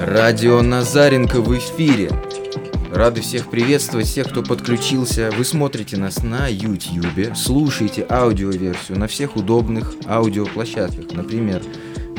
Радио Назаренко в эфире. Рады всех приветствовать, всех, кто подключился. Вы смотрите нас на YouTube, слушаете аудиоверсию на всех удобных аудиоплощадках, например,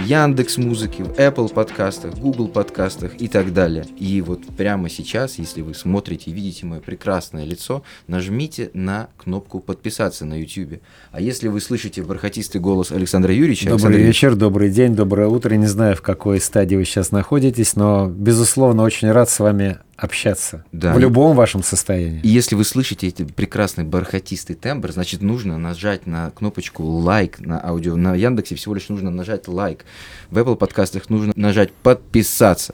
Яндекс Музыки, в Apple подкастах, Google подкастах и так далее. И вот прямо сейчас, если вы смотрите и видите мое прекрасное лицо, нажмите на кнопку подписаться на YouTube. А если вы слышите бархатистый голос Александра Юрьевича... Добрый Александр вечер, добрый день, доброе утро. Не знаю, в какой стадии вы сейчас находитесь, но, безусловно, очень рад с вами общаться. Да. В любом вашем состоянии. И если вы слышите этот прекрасный бархатистый тембр, значит нужно нажать на кнопочку лайк на аудио. На Яндексе всего лишь нужно нажать лайк. В Apple подкастах нужно нажать подписаться.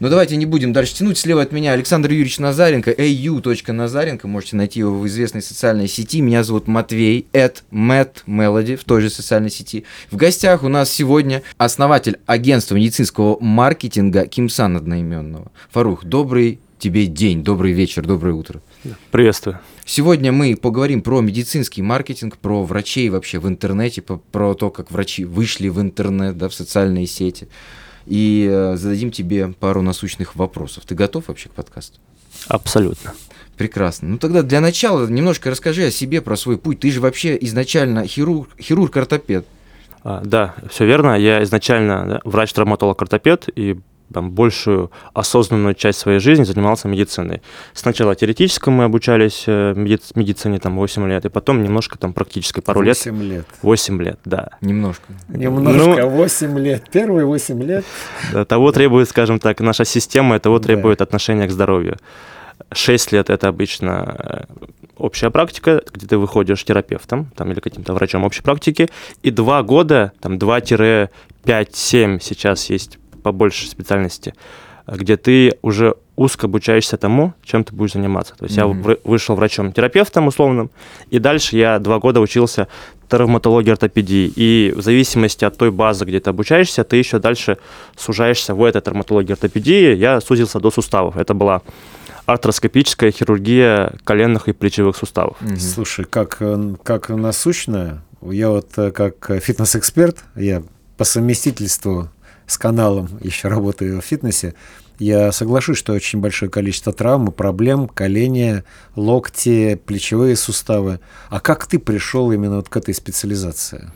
Но давайте не будем дальше тянуть. Слева от меня Александр Юрьевич Назаренко, au.назаренко. Можете найти его в известной социальной сети. Меня зовут Матвей, at Matt Melody в той же социальной сети. В гостях у нас сегодня основатель агентства медицинского маркетинга Кимсан одноименного. Фарух, добрый тебе день, добрый вечер, доброе утро. Приветствую. Сегодня мы поговорим про медицинский маркетинг, про врачей вообще в интернете, про то, как врачи вышли в интернет, да, в социальные сети. И э, зададим тебе пару насущных вопросов. Ты готов вообще к подкасту? Абсолютно. Прекрасно. Ну тогда для начала немножко расскажи о себе, про свой путь. Ты же вообще изначально хирург, хирург-ортопед. А, да, все верно. Я изначально да, врач-травматолог-ортопед и там, большую осознанную часть своей жизни занимался медициной. Сначала теоретически мы обучались э, меди- медицине там 8 лет, и потом немножко там практической пару лет. 8 лет. 8 лет, да. Немножко. Немножко, Ну- 8 лет. Первые 8 лет. Да, Того требует, скажем так, наша система, того Да. требует отношения к здоровью. 6 лет это обычно э, общая практика, где ты выходишь терапевтом там, или каким-то врачом общей практики, и 2 года, там 2-5-7 сейчас есть побольше специальности, где ты уже узко обучаешься тому, чем ты будешь заниматься. То есть я Мгм. вы- вышел врачом-терапевтом условным, и дальше я два года учился травматологии, ортопедии. И в зависимости от той базы, где ты обучаешься, ты еще дальше сужаешься в этой травматологии, ортопедии. Я сузился до суставов. Это была артроскопическая хирургия коленных и плечевых суставов. Мгм. Слушай, как, э, как насущно, я вот э, как фитнес-эксперт, я по совместительству с каналом еще работаю в фитнесе, я соглашусь, что очень большое количество травм проблем, колени, локти, плечевые суставы. А как ты пришел именно вот к этой специализации?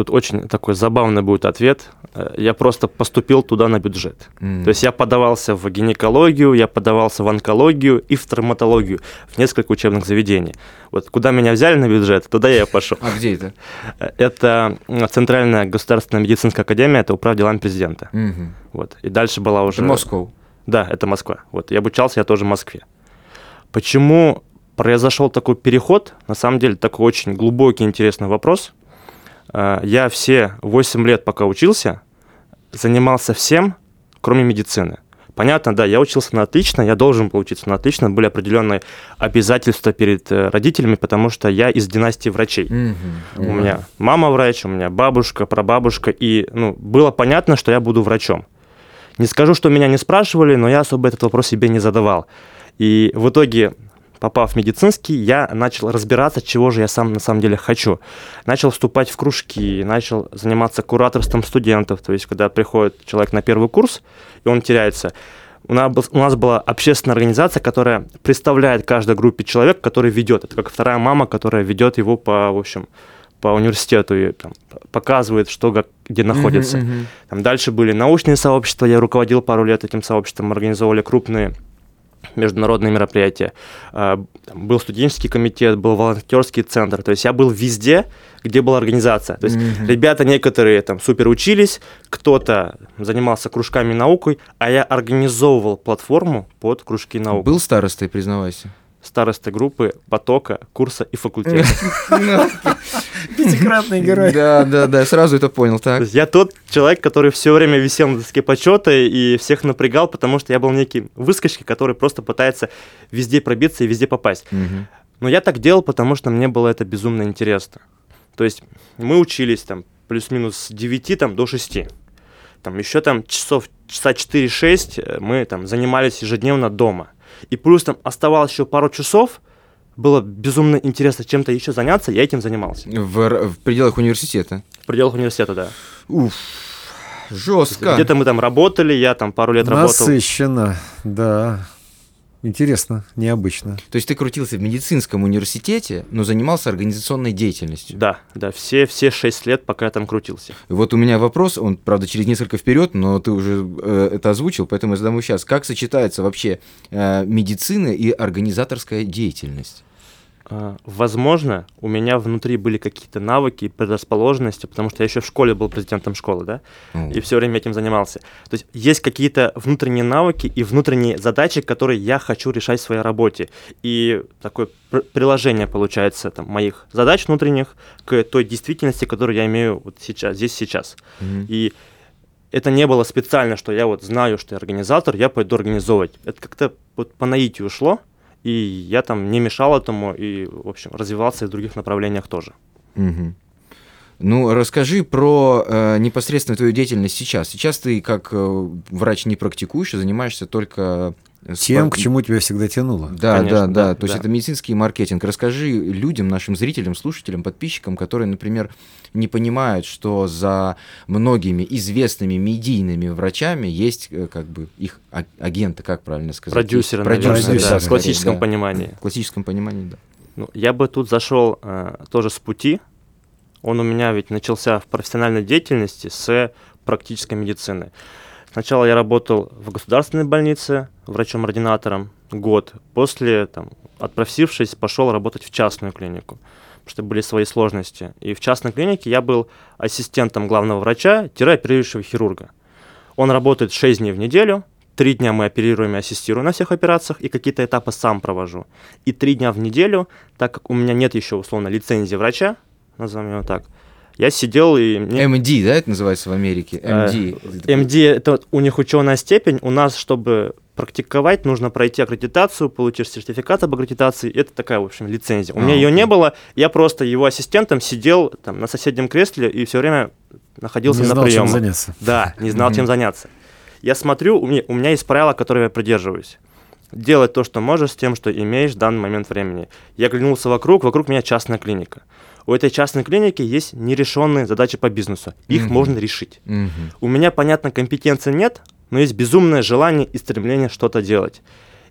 Тут очень такой забавный будет ответ. Э, Я просто поступил туда на бюджет. М. То есть я подавался в гинекологию, я подавался в онкологию и в травматологию в несколько учебных заведений. Вот куда меня взяли на бюджет, туда я пошел. А где это? Это м, Центральная государственная медицинская академия, это управ делами президента. Мгм. Вот. И дальше была уже... Это Москва. Да, это Москва. Вот. И обучался я тоже в Москве. Почему произошел такой переход? На самом деле, такой очень глубокий, интересный вопрос. Э, Я все 8 лет, пока учился, занимался всем, кроме медицины. Понятно, да, я учился на отлично, я должен был учиться на отлично, были определенные обязательства перед э, родителями, потому что я из династии врачей. Мгм. У меня мама врач, у меня бабушка, прабабушка, и ну, было понятно, что я буду врачом. Не скажу, что меня не спрашивали, но я особо этот вопрос себе не задавал. И в итоге, попав в медицинский, я начал разбираться, чего же я сам на самом деле хочу. Начал вступать в кружки, начал заниматься кураторством студентов. То есть, когда приходит человек на первый курс, и он теряется, у нас, у нас была общественная организация, которая представляет каждой группе человек, который ведет. Это как вторая мама, которая ведет его по, в общем, по университету и там, показывает, что как, где находится. Мгм, мгм. Там дальше были научные сообщества, я руководил пару лет этим сообществом, организовывали крупные международные мероприятия. А, Был студенческий комитет, был волонтерский центр. То есть я был везде, где была организация. То есть Мгм. ребята некоторые там супер учились, кто-то занимался кружками наукой, а я организовывал платформу под кружки и науку. Был старостой, признавайся. Старостой группы, потока, курса и факультета. Пятикратный герой. Да, да, да, сразу это понял, так. я тот человек, который все время висел на доске почета и всех напрягал, потому что я был некий выскочки, который просто пытается везде пробиться и везде попасть. Но я так делал, потому что мне было это безумно интересно. То есть мы учились там плюс-минус с 9 там, до 6. Там еще там часов, часа 4-6 э, мы там занимались ежедневно дома. И плюс там оставалось еще пару часов, было безумно интересно чем-то еще заняться, я этим занимался. В, в пределах университета. В пределах университета, да. Уф. Жестко. Где-то мы там работали, я там пару лет работал. Насыщенно, да. Интересно, необычно. То есть ты крутился в медицинском университете, но занимался организационной деятельностью. Да, да, все, все шесть лет, пока я там крутился. И вот у меня вопрос, он, правда, через несколько вперед, но ты уже э, это озвучил, поэтому я задам его сейчас. Как сочетается вообще э, медицина и организаторская деятельность? А, Возможно, у меня внутри были какие-то навыки и предрасположенности, потому что я еще в школе был президентом школы, да, О. и все время этим занимался. То есть есть какие-то внутренние навыки и внутренние задачи, которые я хочу решать в своей работе. И такое пр- приложение получается там, моих задач внутренних к той действительности, которую я имею вот сейчас, здесь сейчас. Мгм. И это не было специально, что я вот знаю, что я организатор, я пойду организовывать. Это как-то вот по наитию шло, и я там не мешал этому, и, в общем, развивался и в других направлениях тоже. Мгм. Ну, расскажи про э, непосредственно твою деятельность сейчас. Сейчас ты как э, врач не практикуешь, а занимаешься только... Тем, к чему тебя всегда тянуло. Да, Конечно, да, да, да, То есть да. это медицинский маркетинг. Расскажи людям, нашим зрителям, слушателям, подписчикам, которые, например, не понимают, что за многими известными медийными врачами есть э, как бы их а- агенты, как правильно сказать? Продюсеры, Продюсеры, наверное, продюсеры, да, в классическом да. понимании. В классическом понимании, да. Ну, я бы тут зашел э, тоже с пути. Он у меня ведь начался в профессиональной деятельности с практической медицины. Сначала я работал в государственной больнице врачом-ординатором год. После, там, отпросившись, пошел работать в частную клинику, потому что были свои сложности. И в частной клинике я был ассистентом главного врача, оперирующего хирурга. Он работает 6 дней в неделю, Три дня мы оперируем и ассистируем на всех операциях, и какие-то этапы сам провожу. И три дня в неделю, так как у меня нет еще, условно, лицензии врача, назовем его так, я сидел и... мне- MD, да, это называется в Америке? Э, MD. MD это у них ученая степень. У нас, чтобы практиковать, нужно пройти аккредитацию, получить сертификат об аккредитации. Это такая, в общем, лицензия. У А, меня ее не было. Я просто его ассистентом сидел там на соседнем кресле и все время находился Не на знал, чем заняться. Да, не знал, чем заняться. Я смотрю, у меня, у меня есть правила, которые я придерживаюсь. Делать то, что можешь, с тем, что имеешь в данный момент времени. Я оглянулся вокруг, вокруг меня частная клиника. У этой частной клиники есть нерешенные задачи по бизнесу. Их Мгм. можно решить. Мгм. У меня, понятно, компетенции нет, но есть безумное желание и стремление что-то делать.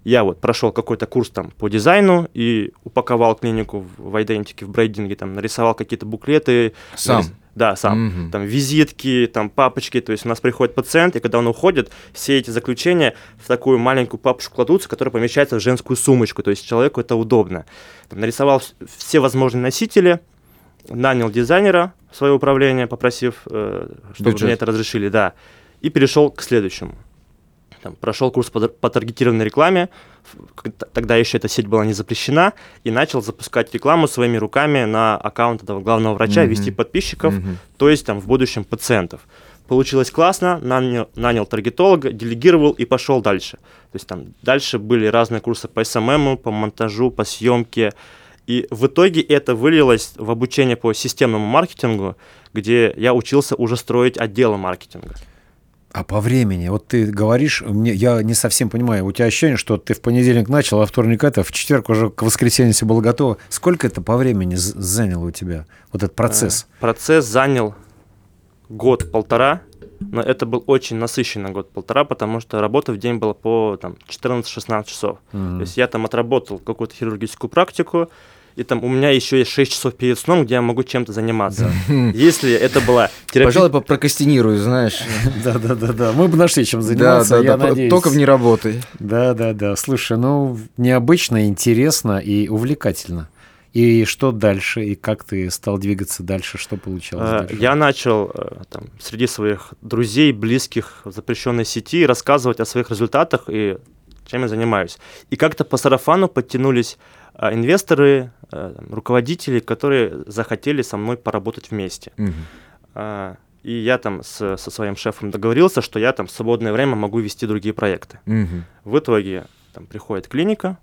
Я вот прошел какой-то курс там по дизайну и упаковал клинику в идентике, в брейдинге, там нарисовал какие-то буклеты. Сам? нарис- Да, сам. Мгм. Там визитки, там папочки, то есть у нас приходит пациент, и когда он уходит, все эти заключения в такую маленькую папочку кладутся, которая помещается в женскую сумочку, то есть человеку это удобно. Там нарисовал вс- все возможные носители, нанял дизайнера в свое управление, попросив, э, чтобы Бюджет. мне это разрешили, да, и перешел к следующему. Там, прошел курс по, по таргетированной рекламе, тогда еще эта сеть была не запрещена, и начал запускать рекламу своими руками на аккаунт этого главного врача, Мгм. вести подписчиков, Мгм. то есть там в будущем пациентов. Получилось классно, нанял, нанял таргетолога, делегировал и пошел дальше. То есть там дальше были разные курсы по СММу, по монтажу, по съемке. И в итоге это вылилось в обучение по системному маркетингу, где я учился уже строить отделы маркетинга. А по времени, вот ты говоришь, мне, я не совсем понимаю, у тебя ощущение, что ты в понедельник начал, а вторник это, в четверг уже к воскресенью все было готово. Сколько это по времени заняло у тебя, вот этот процесс? Э, Процесс занял год-полтора, но это был очень насыщенный год-полтора, потому что работа в день была по там, 14-16 часов. Мгм. То есть я там отработал какую-то хирургическую практику, и там у меня еще есть 6 часов перед сном, где я могу чем-то заниматься. Если это была терапия... Пожалуй, попрокрастинирую, знаешь. Да-да-да-да, мы бы нашли чем заниматься, да, я надеюсь. только в не работай. Да-да-да, слушай, ну, необычно, интересно и увлекательно. И что дальше, и как ты стал двигаться дальше, что получалось Э, дальше? Я начал э, там, среди своих друзей, близких в запрещенной сети рассказывать о своих результатах и чем я занимаюсь. И как-то по сарафану подтянулись э, инвесторы, э, там, руководители, которые захотели со мной поработать вместе. А, И я там с- со своим шефом договорился, что я там в свободное время могу вести другие проекты. Мгм. В итоге там приходит клиника,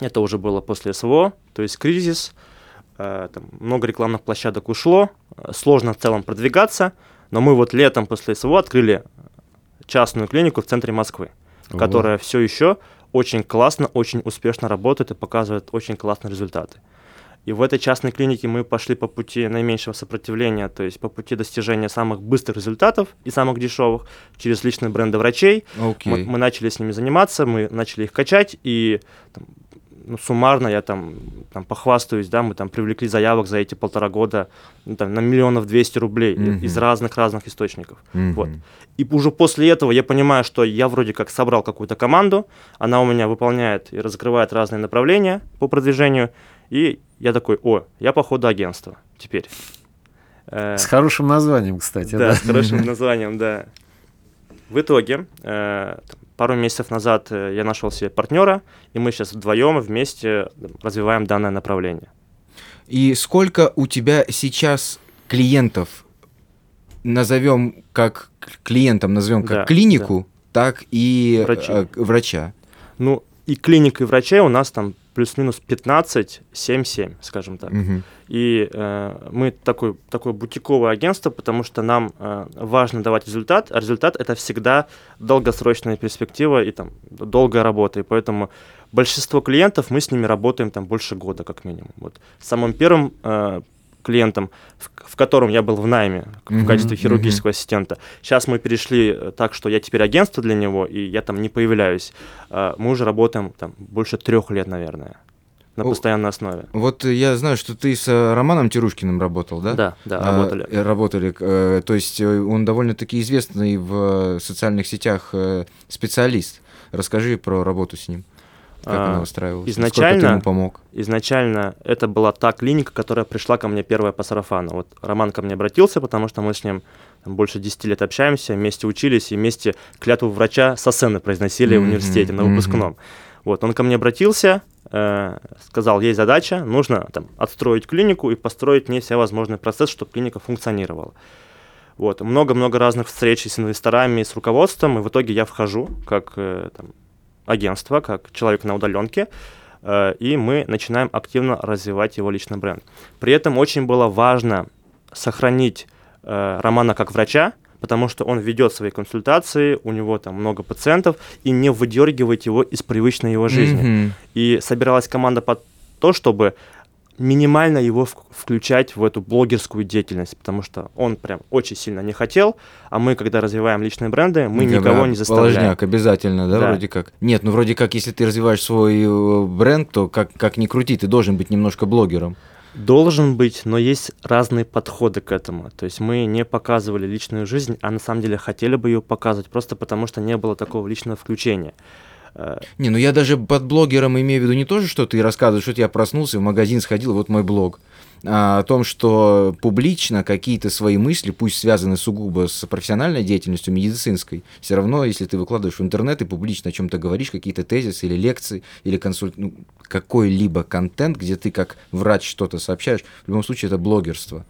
это уже было после СВО, то есть кризис, э, там много рекламных площадок ушло, э, сложно в целом продвигаться, но мы вот летом после СВО открыли частную клинику в центре Москвы, Ого. которая все еще очень классно, очень успешно работает и показывает очень классные результаты. И в этой частной клинике мы пошли по пути наименьшего сопротивления, то есть по пути достижения самых быстрых результатов и самых дешевых через личные бренды врачей. Окей. Мы, мы начали с ними заниматься, мы начали их качать, и там, ну, суммарно я там, там похвастаюсь, да, мы там привлекли заявок за эти полтора года ну, там, на миллионов двести рублей Мгм. из разных-разных источников. Мгм. Вот. И уже после этого я понимаю, что я вроде как собрал какую-то команду, она у меня выполняет и раскрывает разные направления по продвижению, и я такой, о, я походу агентство теперь. Э, С хорошим названием, кстати. да, Да. с хорошим названием, да. В итоге, э, пару месяцев назад э, я нашел себе партнера, и мы сейчас вдвоем вместе развиваем данное направление. И сколько у тебя сейчас клиентов, назовем как клиентом, назовем как Да, клинику, так и Врачей. э, врача? Ну, и клиник, и врачей у нас там плюс-минус 15, 7-7, скажем так. Мгм. И э, мы такой, такое бутиковое агентство, потому что нам э, важно давать результат, а результат это всегда долгосрочная перспектива и там долгая работа. И поэтому большинство клиентов мы с ними работаем там больше года, как минимум. Вот самым первым э, клиентом, в, в котором я был в найме Мгм, в качестве хирургического ассистента. Сейчас мы перешли э, так, что я теперь агентство для него, и я там не появляюсь. Э, мы уже работаем там больше трех лет, наверное, на постоянной основе. Вот я знаю, что ты с э, Романом Тирушкиным работал, да? Да, да, А, работали. э, работали. э, То есть он довольно-таки известный в социальных сетях специалист. Расскажи про работу с ним. Как А, она выстраивалась? Сколько ты изначально- ему помог? Изначально это была та клиника, которая пришла ко мне первая по сарафану. Вот Роман ко мне обратился, потому что мы с ним там, больше 10 лет общаемся, вместе учились и вместе клятву врача со сцены произносили в Мгм, университете на выпускном. Вот, он ко мне обратился, э, сказал, есть задача, нужно там, отстроить клинику и построить в ней все возможный процесс, чтобы клиника функционировала. Вот, много-много разных встреч с инвесторами, с руководством, и в итоге я вхожу как э, там, агентство, как человек на удаленке, э, и мы начинаем активно развивать его личный бренд. При этом очень было важно сохранить э, Романа как врача, потому что он ведет свои консультации, у него там много пациентов, и не выдергивать его из привычной его жизни. Мгм. И собиралась команда под то, чтобы минимально его в- включать в эту блогерскую деятельность, потому что он прям очень сильно не хотел, а мы, когда развиваем личные бренды, мы Говоря, никого не заставляем. Положняк обязательно, да, Да. вроде как? Нет, ну вроде как, если ты развиваешь свой э, бренд, то как, как ни крути, ты должен быть немножко блогером. Должен быть, но есть разные подходы к этому. То есть мы не показывали личную жизнь, а на самом деле хотели бы ее показывать, просто потому что не было такого личного включения. Не, ну я даже под блогером имею в виду не то что ты рассказываешь, что я проснулся, в магазин сходил, вот мой блог. А о том, что публично какие-то свои мысли, пусть связаны сугубо с профессиональной деятельностью медицинской, все равно, если ты выкладываешь в интернет и публично о чем-то говоришь, какие-то тезисы или лекции, или консульт... ну, какой-либо контент, где ты как врач что-то сообщаешь, в любом случае это блогерство.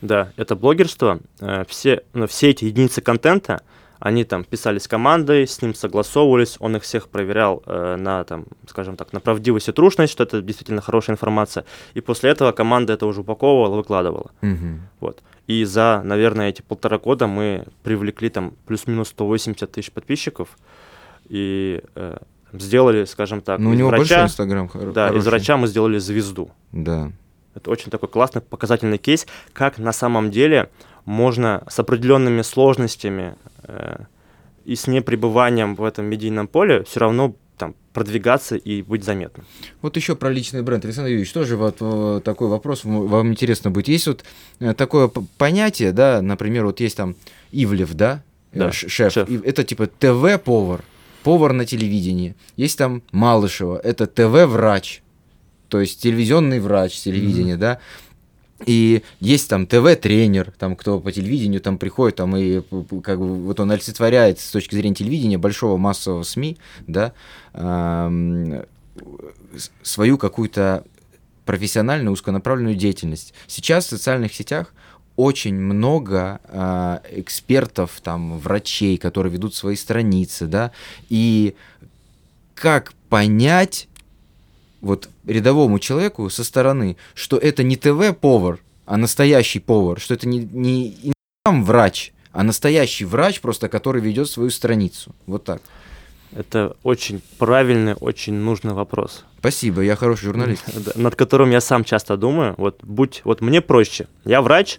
Да, это блогерство. Э, Все, все эти единицы контента, они там писались командой, с ним согласовывались, он их всех проверял э, на, там, скажем так, на правдивость и трушность, что это действительно хорошая информация. И после этого команда это уже упаковывала, выкладывала. Мгм. Вот. И за, наверное, эти полтора года мы привлекли там плюс-минус 180 тысяч подписчиков и э, сделали, скажем так, Ну, у из него врача, инстаграм хоро- да, из хороший. врача мы сделали звезду. Да. Это очень такой классный, показательный кейс, как на самом деле можно с определенными сложностями э, и с непребыванием в этом медийном поле все равно там продвигаться и быть заметным. Вот еще про личный бренд. Александр Юрьевич, тоже вот э, такой вопрос вам интересно будет. Есть вот э, такое понятие, да, например, вот есть там Ивлев, да, э, Да, шеф, шеф. Это типа ТВ-повар, повар на телевидении. Есть там Малышева, это ТВ-врач, то есть телевизионный врач телевидения, да. И есть там ТВ-тренер, там кто по телевидению там приходит, там и как бы вот он олицетворяет с точки зрения телевидения большого массового СМИ, да, с- свою какую-то профессиональную узконаправленную деятельность. Сейчас в социальных сетях очень много а, экспертов, там, врачей, которые ведут свои страницы, да, и как понять вот рядовому человеку со стороны, что это не ТВ-повар, а настоящий повар, что это не, не врач, а настоящий врач, просто который ведет свою страницу. Вот так. Это очень правильный, очень нужный вопрос. Спасибо, я хороший журналист. Над которым я сам часто думаю. Вот будь, вот мне проще. Я врач,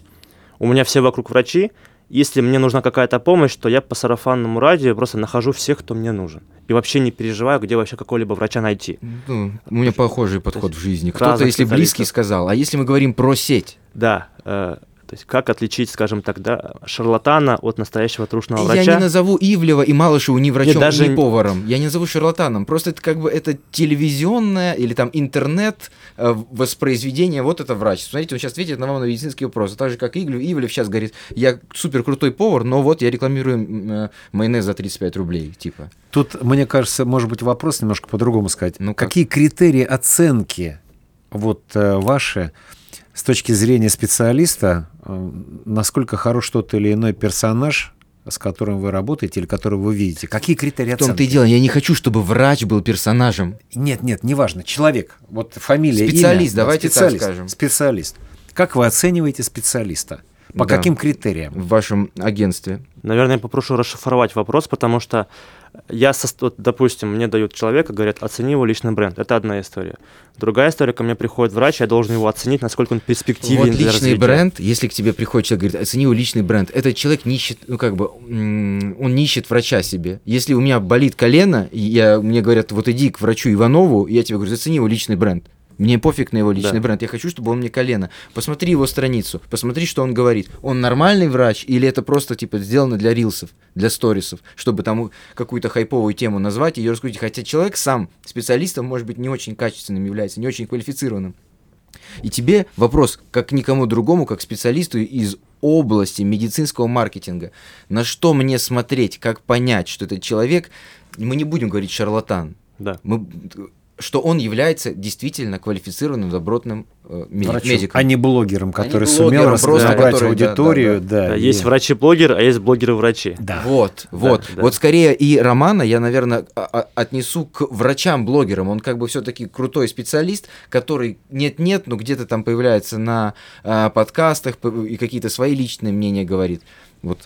у меня все вокруг врачи. Если мне нужна какая-то помощь, то я по сарафанному радио просто нахожу всех, кто мне нужен. И вообще не переживаю, где вообще какого-либо врача найти. Ну, у меня похожий подход в жизни. Кто-то, если близкий, сказал. А если мы говорим про сеть? Да, э, то есть как отличить, скажем так, да, шарлатана от настоящего трушного Я врача? не назову Ивлева и Малышеву ни врачом, Нет, даже ни не- поваром. Я не назову шарлатаном. Просто это как бы это телевизионное или там интернет э, воспроизведение. Вот это врач. Смотрите, он сейчас ответит на вам на медицинский вопрос. Так же, как Иглю. Ивлев сейчас говорит, я супер крутой повар, но вот я рекламирую э, майонез за 35 рублей. Типа. Тут, мне кажется, может быть вопрос немножко по-другому сказать. Ну как? Какие критерии оценки вот э, ваши с точки зрения специалиста, э, насколько хорош тот или иной персонаж, с которым вы работаете или которого вы видите? Какие критерии В том-то и оценки? дело, я не хочу, чтобы врач был персонажем. Нет, нет, неважно. Человек, вот фамилия, Специалист, имя, давайте так специалист, скажем. Специалист. Как вы оцениваете специалиста? По Да. каким критериям? в вашем агентстве. Наверное, я попрошу расшифровать вопрос, потому что я, со, вот, допустим, мне дают человека, говорят, оцени его личный бренд. Это одна история. Другая история, ко мне приходит врач, я должен его оценить, насколько он перспективен Вот для личный развития. бренд, если к тебе приходит человек, говорит, оцени его личный бренд, этот человек не ищет, ну как бы, он не ищет врача себе. Если у меня болит колено, я, мне говорят, вот иди к врачу Иванову, я тебе говорю, зацени его личный бренд. Мне пофиг на его личный Да. бренд. Я хочу, чтобы он мне колено. Посмотри его страницу, посмотри, что он говорит. Он нормальный врач или это просто типа сделано для рилсов, для сторисов, чтобы там какую-то хайповую тему назвать и ее раскрутить. Хотя человек сам специалистом может быть не очень качественным является, не очень квалифицированным. И тебе вопрос, как никому другому, как специалисту из области медицинского маркетинга, на что мне смотреть, как понять, что этот человек, мы не будем говорить шарлатан, Да. мы, что он является действительно квалифицированным, добротным э, медиком. а не блогером, который не сумел просто разобрать который, да, аудиторию. да, Да, Да, и- есть врачи-блогеры, а есть блогеры-врачи. Да. Вот, вот. да. Вот скорее и Романа я, наверное, а- а- отнесу к врачам-блогерам. Он как бы все-таки крутой специалист, который нет-нет, но где-то там появляется на а, подкастах и какие-то свои личные мнения говорит. Вот.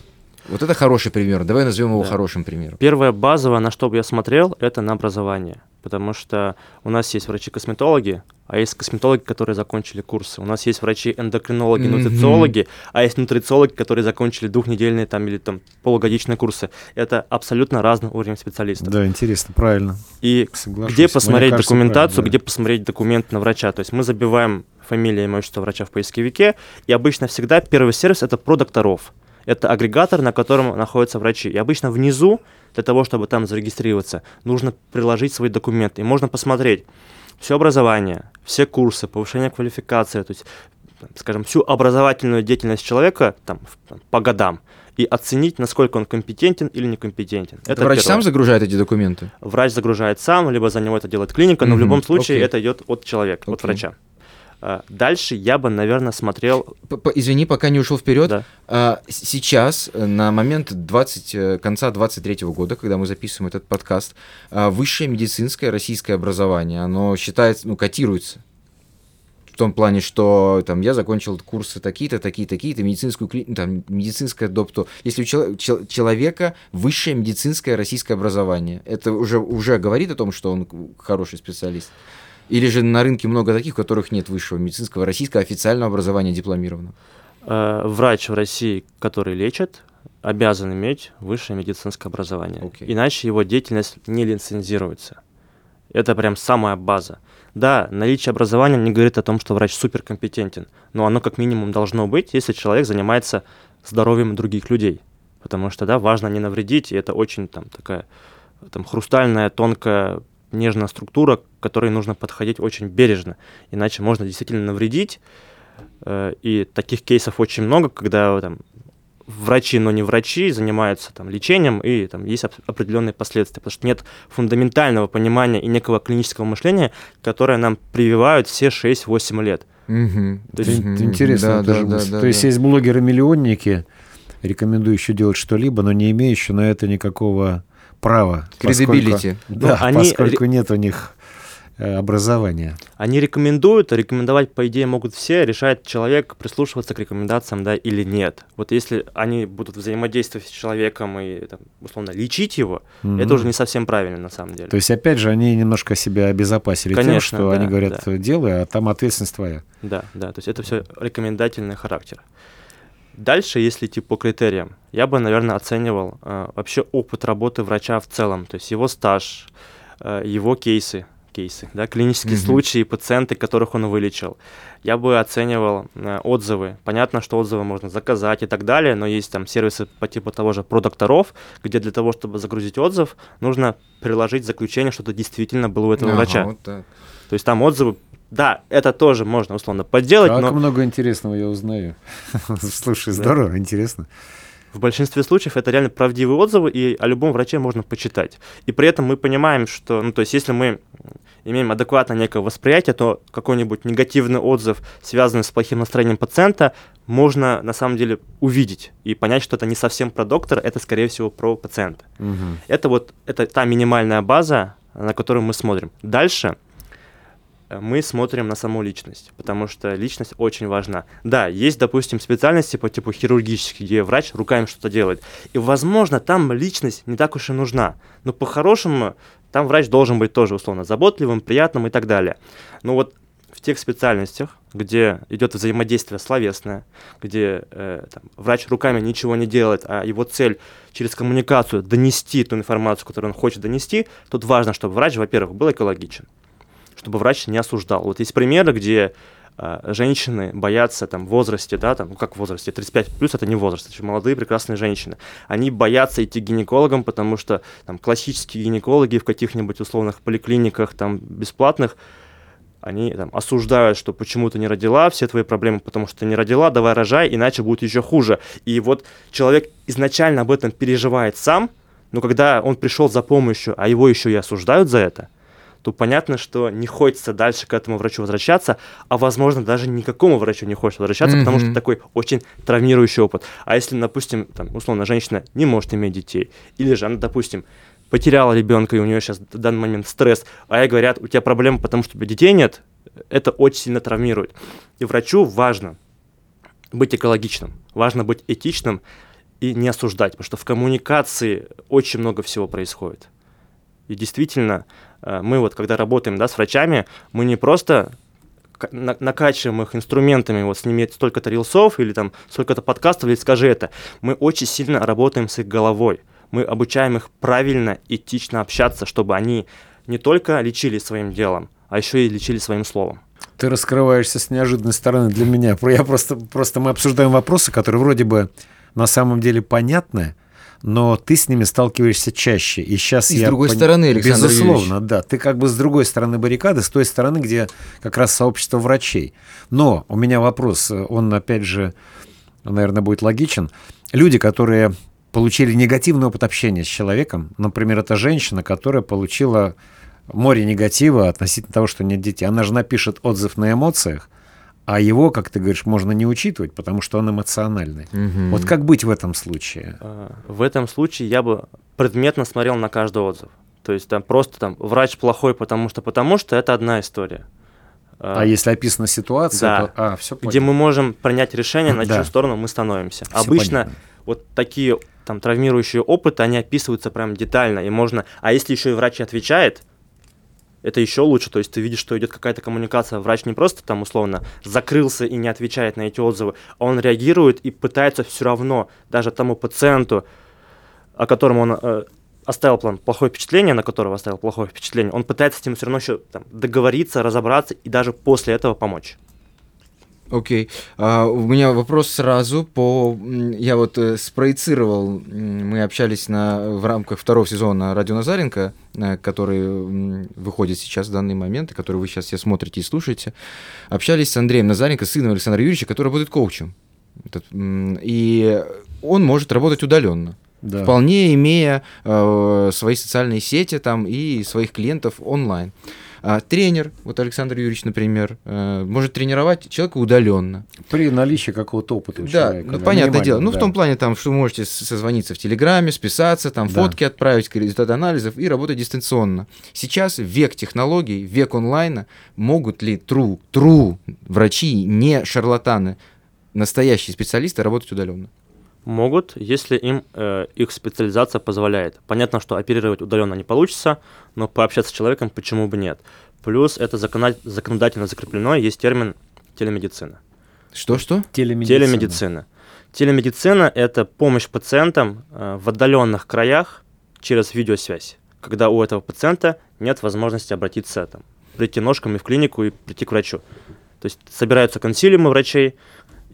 Вот это хороший пример. Давай назовем его Да. хорошим примером. Первое базовое, на что бы я смотрел, это на образование. Потому что у нас есть врачи-косметологи, а есть косметологи, которые закончили курсы. У нас есть врачи-эндокринологи, Мгм. нутрициологи, а есть нутрициологи, которые закончили двухнедельные там, или там, полугодичные курсы. Это абсолютно разный уровень специалистов. Да, интересно, правильно. И Соглашусь. где Мне посмотреть кажется, документацию, да. где посмотреть документ на врача. То есть мы забиваем фамилия и имущество врача в поисковике, и обычно всегда первый сервис это про докторов. Это агрегатор, на котором находятся врачи. И обычно внизу, для того, чтобы там зарегистрироваться, нужно приложить свои документы. И можно посмотреть все образование, все курсы, повышение квалификации, то есть, скажем, всю образовательную деятельность человека там, в- по годам и оценить, насколько он компетентен или некомпетентен. Это врач первое сам загружает эти документы? врач загружает сам, либо за него это делает клиника, но в Мгм, любом случае окей. это идет от человека, от Окей. врача. А, Дальше я бы, наверное, смотрел... Извини, пока не ушел вперед. Да. А, сейчас, э, на момент 20, э, конца 23 года, когда мы записываем этот подкаст, а, высшее медицинское российское образование, оно считается, ну, котируется. В том плане, что там я закончил курсы такие-то, такие-то, такие-то, медицинскую кли- ну, там, медицинское допту. Если у чело- чел- человека высшее медицинское российское образование, это уже, уже говорит о том, что он хороший специалист. Или же на рынке много таких, у которых нет высшего медицинского российского официального образования дипломированного. э, Врач в России, который лечит, обязан иметь высшее медицинское образование. Окей. Иначе его деятельность не лицензируется. Это прям самая база. Да, наличие образования не говорит о том, что врач суперкомпетентен, но оно как минимум должно быть, если человек занимается здоровьем других людей. Потому что, да, важно не навредить, и это очень там такая там, хрустальная, тонкая, нежная структура, к которой нужно подходить очень бережно. Иначе можно действительно навредить. Э, И таких кейсов очень много, когда там, врачи, но не врачи, занимаются там, лечением, и там есть оп- определенные последствия, потому что нет фундаментального понимания и некого клинического мышления, которое нам прививают все 6-8 лет. Мгм. То есть- интересно. Да, тоже да, да, мысль. да, То есть да. есть блогеры-миллионники, рекомендующие делать что-либо, но не имеющие на это никакого права. поскольку- Кредибилити. Да, они поскольку нет у них э, образования. Они рекомендуют, а рекомендовать, по идее, могут все, решает человек, прислушиваться к рекомендациям, да, или нет. Вот если они будут взаимодействовать с человеком и, там, условно, лечить его, Мгм. это уже не совсем правильно, на самом деле. То есть, опять же, они немножко себя обезопасили тем, Конечно, что да, они говорят, да. делай, а там ответственность твоя. Да, да, то есть это все рекомендательный характер. Дальше, если идти по критериям, я бы, наверное, оценивал э, вообще опыт работы врача в целом, то есть его стаж, э, его кейсы, кейсы, да, клинические Мгм. случаи, пациенты, которых он вылечил. Я бы оценивал э, отзывы. Понятно, что отзывы можно заказать и так далее, но есть там сервисы по типу того же про докторов, где для того, чтобы загрузить отзыв, нужно приложить заключение, что это действительно было у этого Ага, врача. вот так. То есть там отзывы, да, это тоже можно условно подделать, Как но много интересного я узнаю. Слушай, здорово, интересно. в большинстве случаев это реально правдивые отзывы, и о любом враче можно почитать. И при этом мы понимаем, что, ну, то есть, если мы имеем адекватное некое восприятие, то какой-нибудь негативный отзыв, связанный с плохим настроением пациента, можно на самом деле увидеть и понять, что это не совсем про доктора, это, скорее всего, про пациента. Мгм. Это вот это та минимальная база, на которую мы смотрим. Дальше мы смотрим на саму личность, потому что личность очень важна. Да, есть, допустим, специальности по типу хирургических, где врач руками что-то делает. И, возможно, там личность не так уж и нужна. Но по-хорошему там врач должен быть тоже, условно, заботливым, приятным и так далее. Но вот в тех специальностях, где идет взаимодействие словесное, где э, там, врач руками ничего не делает, а его цель через коммуникацию донести ту информацию, которую он хочет донести, тут важно, чтобы врач, во-первых, был экологичен, чтобы врач не осуждал. Вот есть примеры, где э, женщины боятся там в возрасте, да, там, ну как в возрасте, 35 плюс это не возраст, это молодые прекрасные женщины. Они боятся идти к гинекологам, потому что там классические гинекологи в каких-нибудь условных поликлиниках там бесплатных, они там осуждают, что почему ты не родила, все твои проблемы, потому что ты не родила, давай рожай, иначе будет еще хуже. И вот человек изначально об этом переживает сам, но когда он пришел за помощью, а его еще и осуждают за это, то понятно, что не хочется дальше к этому врачу возвращаться, а возможно даже никакому врачу не хочется возвращаться, потому что такой очень травмирующий опыт. А если, допустим, там, условно, женщина не может иметь детей, или же она, допустим, потеряла ребенка, и у нее сейчас в данный момент стресс, а ей говорят, у тебя проблема, потому что у тебя детей нет, это очень сильно травмирует. И врачу важно быть экологичным, важно быть этичным и не осуждать, потому что в коммуникации очень много всего происходит. И действительно, э, мы вот когда работаем да, с врачами, мы не просто накачиваем их инструментами, вот с ними столько-то рилсов или там столько-то подкастов, или скажи это. Мы очень сильно работаем с их головой. Мы обучаем их правильно, этично общаться, чтобы они не только лечили своим делом, а еще и лечили своим словом. Ты раскрываешься с неожиданной стороны для меня. Я просто, просто мы обсуждаем вопросы, которые вроде бы на самом деле понятны, но ты с ними сталкиваешься чаще. И сейчас И с я другой пон- стороны, Александр Безусловно, да. Ты как бы с другой стороны баррикады, с той стороны, где как раз сообщество врачей. Но у меня вопрос, он опять же, наверное, будет логичен. Люди, которые получили негативный опыт общения с человеком, например, это женщина, которая получила море негатива относительно того, что нет детей. Она же напишет отзыв на эмоциях, а его, как ты говоришь, можно не учитывать, потому что он эмоциональный. Мгм. Вот как быть в этом случае? Э, В этом случае я бы предметно смотрел на каждый отзыв. То есть там просто там врач плохой, потому что, потому что это одна история. А если описана ситуация, да. то... А, все где мы можем принять решение, на Да. чью сторону мы становимся. Всё Обычно понятно. вот такие там травмирующие опыты, они описываются прям детально, и можно... А если еще и врач отвечает, это еще лучше, то есть ты видишь, что идет какая-то коммуникация, врач не просто там условно закрылся и не отвечает на эти отзывы, а он реагирует и пытается все равно даже тому пациенту, о котором он э, оставил план, плохое впечатление, на которого оставил плохое впечатление, он пытается с ним все равно еще там, договориться, разобраться и даже после этого помочь. Окей. А, у меня вопрос сразу по... Я вот э, спроецировал, мы общались на, в рамках второго сезона «Радио Назаренко», э, который м, выходит сейчас в данный момент, и который вы сейчас все смотрите и слушаете. Общались с Андреем Назаренко, сыном Александра Юрьевича, который работает коучем. Этот, и он может работать удаленно. Да. вполне имея э, свои социальные сети там и своих клиентов онлайн. А тренер, вот Александр Юрьевич, например, э, может тренировать человека удаленно. При наличии какого-то опыта у Да, человека. ну да, понятное дело. Ну, в да. том плане, там, что вы можете созвониться в Телеграме, списаться, там, Да. фотки отправить, результаты анализов и работать дистанционно. Сейчас век технологий, век онлайна. Могут ли true, true врачи, не шарлатаны, настоящие специалисты работать удаленно? Могут, если им э, их специализация позволяет. Понятно, что оперировать удаленно не получится, но пообщаться с человеком почему бы нет. Плюс это законод- законодательно закреплено, есть термин телемедицина. Что-что? Телемедицина. Телемедицина. Телемедицина – это помощь пациентам э, в отдаленных краях через видеосвязь, когда у этого пациента нет возможности обратиться, там, прийти ножками в клинику и прийти к врачу. То есть собираются консилиумы врачей,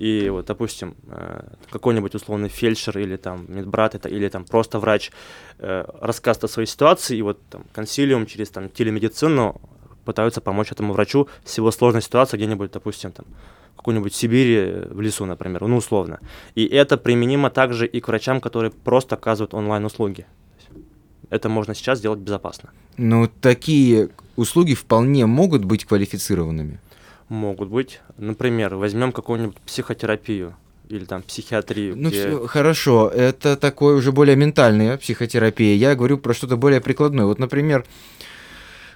и вот, допустим, э, какой-нибудь условный фельдшер или там медбрат это, или там просто врач э, рассказывает о своей ситуации, и вот там консилиум через там телемедицину пытаются помочь этому врачу с его сложной ситуацией где-нибудь, допустим, там какой-нибудь Сибири э, в лесу, например, ну условно. И это применимо также и к врачам, которые просто оказывают онлайн-услуги. Это можно сейчас сделать безопасно. Ну, такие услуги вполне могут быть квалифицированными. Могут быть, например, возьмем какую-нибудь психотерапию или там психиатрию. Ну, где- хорошо, это такое уже более ментальная психотерапия. Я говорю про что-то более прикладное. Вот, например,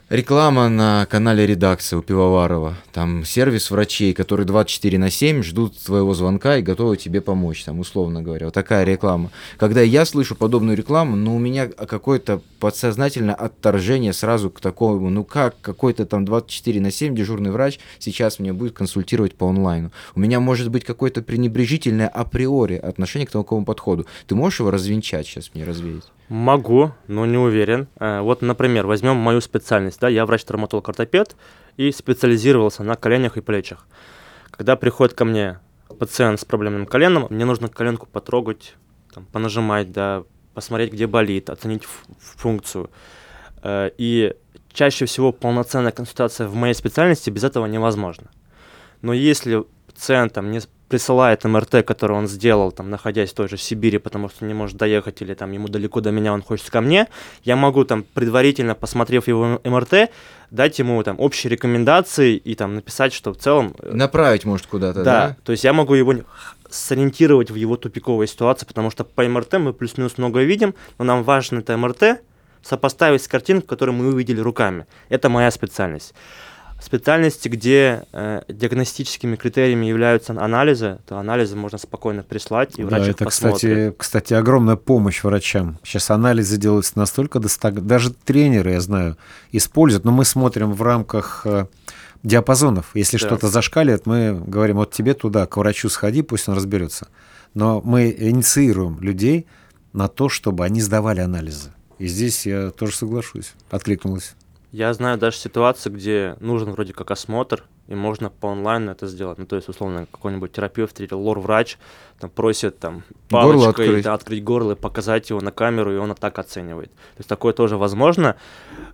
реклама на канале «Редакция» у Пивоварова. Там сервис врачей, которые 24 на 7 ждут твоего звонка и готовы тебе помочь, там, условно говоря. Вот такая реклама. Когда я слышу подобную рекламу, ну, у меня какое-то подсознательное отторжение сразу к такому, ну, как какой-то там 24 на 7 дежурный врач сейчас мне будет консультировать по онлайну. У меня может быть какое-то пренебрежительное априори отношение к такому подходу. Ты можешь его развенчать сейчас мне развеять? Могу, но не уверен. Э, Вот, например, возьмем мою специальность. Да, я врач-травматолог-ортопед и специализировался на коленях и плечах. Когда приходит ко мне пациент с проблемным коленом, мне нужно коленку потрогать, там, понажимать, да, посмотреть, где болит, оценить функцию. Э, И чаще всего полноценная консультация в моей специальности без этого невозможно. Но если пациент там, не присылает МРТ, который он сделал, там, находясь в той же Сибири, потому что не может доехать, или там ему далеко до меня, он хочет ко мне, я могу там предварительно, посмотрев его МРТ, дать ему там общие рекомендации и там написать, что в целом... э, Направить, может, куда-то, да, да? то есть я могу его сориентировать в его тупиковой ситуации, потому что по МРТ мы плюс-минус многое видим, но нам важно это МРТ сопоставить с картинкой, которую мы увидели руками. Это моя специальность. Специальности, где э, диагностическими критериями являются анализы, то анализы можно спокойно прислать, и Да, врач их это, посмотрит. кстати, кстати, огромная помощь врачам. Сейчас анализы делаются настолько достаточно. Даже тренеры, я знаю, используют, но мы смотрим в рамках э, диапазонов. Если Да. что-то зашкаливает, мы говорим, вот тебе туда, к врачу сходи, пусть он разберется. Но мы инициируем людей на то, чтобы они сдавали анализы. И здесь я тоже соглашусь, откликнулась. Я знаю даже ситуации, где нужен вроде как осмотр, и можно по онлайну это сделать. Ну, то есть, условно, какой-нибудь терапевт или лор-врач там, просит там, Горло палочкой открыть. да, открыть горло и показать его на камеру, и он это так оценивает. То есть такое тоже возможно.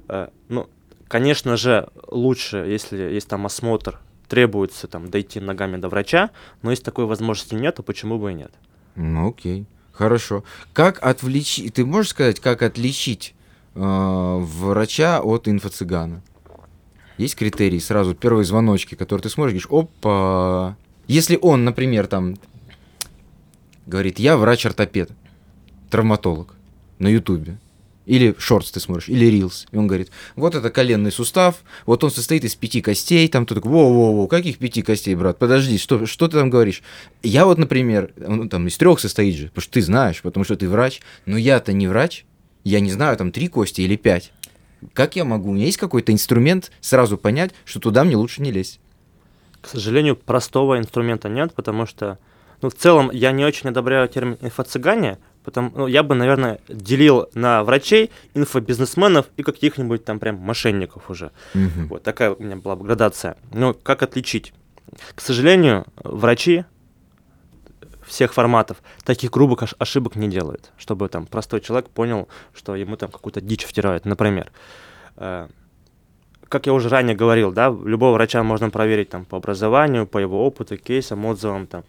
Э, Ну, конечно же, лучше, если есть там осмотр, требуется там дойти ногами до врача, но если такой возможности нет, то почему бы и нет? Ну, окей. Хорошо. Как отвлечить... Ты можешь сказать, как отличить врача от инфо-цыгана? Есть критерии сразу, первые звоночки, которые ты смотришь, говоришь, опа. Если он, например, там говорит, я врач-ортопед, травматолог на Ютубе, или шортс ты смотришь, или рилс, и он говорит, вот это коленный сустав, вот он состоит из пяти костей, там ты такой, во-во-во, каких пяти костей, брат, подожди, что, что ты там говоришь? Я вот, например, он там из трех состоит же, потому что ты знаешь, потому что ты врач, но я-то не врач, я не знаю, там три кости или пять. Как я могу? У меня есть какой-то инструмент сразу понять, что туда мне лучше не лезть. К сожалению, простого инструмента нет, потому что, ну, в целом, я не очень одобряю термин инфо-цыгане, потому, ну, я бы, наверное, делил на врачей, инфобизнесменов и каких-нибудь там прям мошенников уже. Мгм. Вот такая у меня была бы градация. Но как отличить? К сожалению, врачи всех форматов таких грубых ош- ошибок не делают, чтобы там простой человек понял, что ему там какую-то дичь втирают. Например, э, как я уже ранее говорил, да, любого врача можно проверить там по образованию, по его опыту, кейсам, отзывам, там,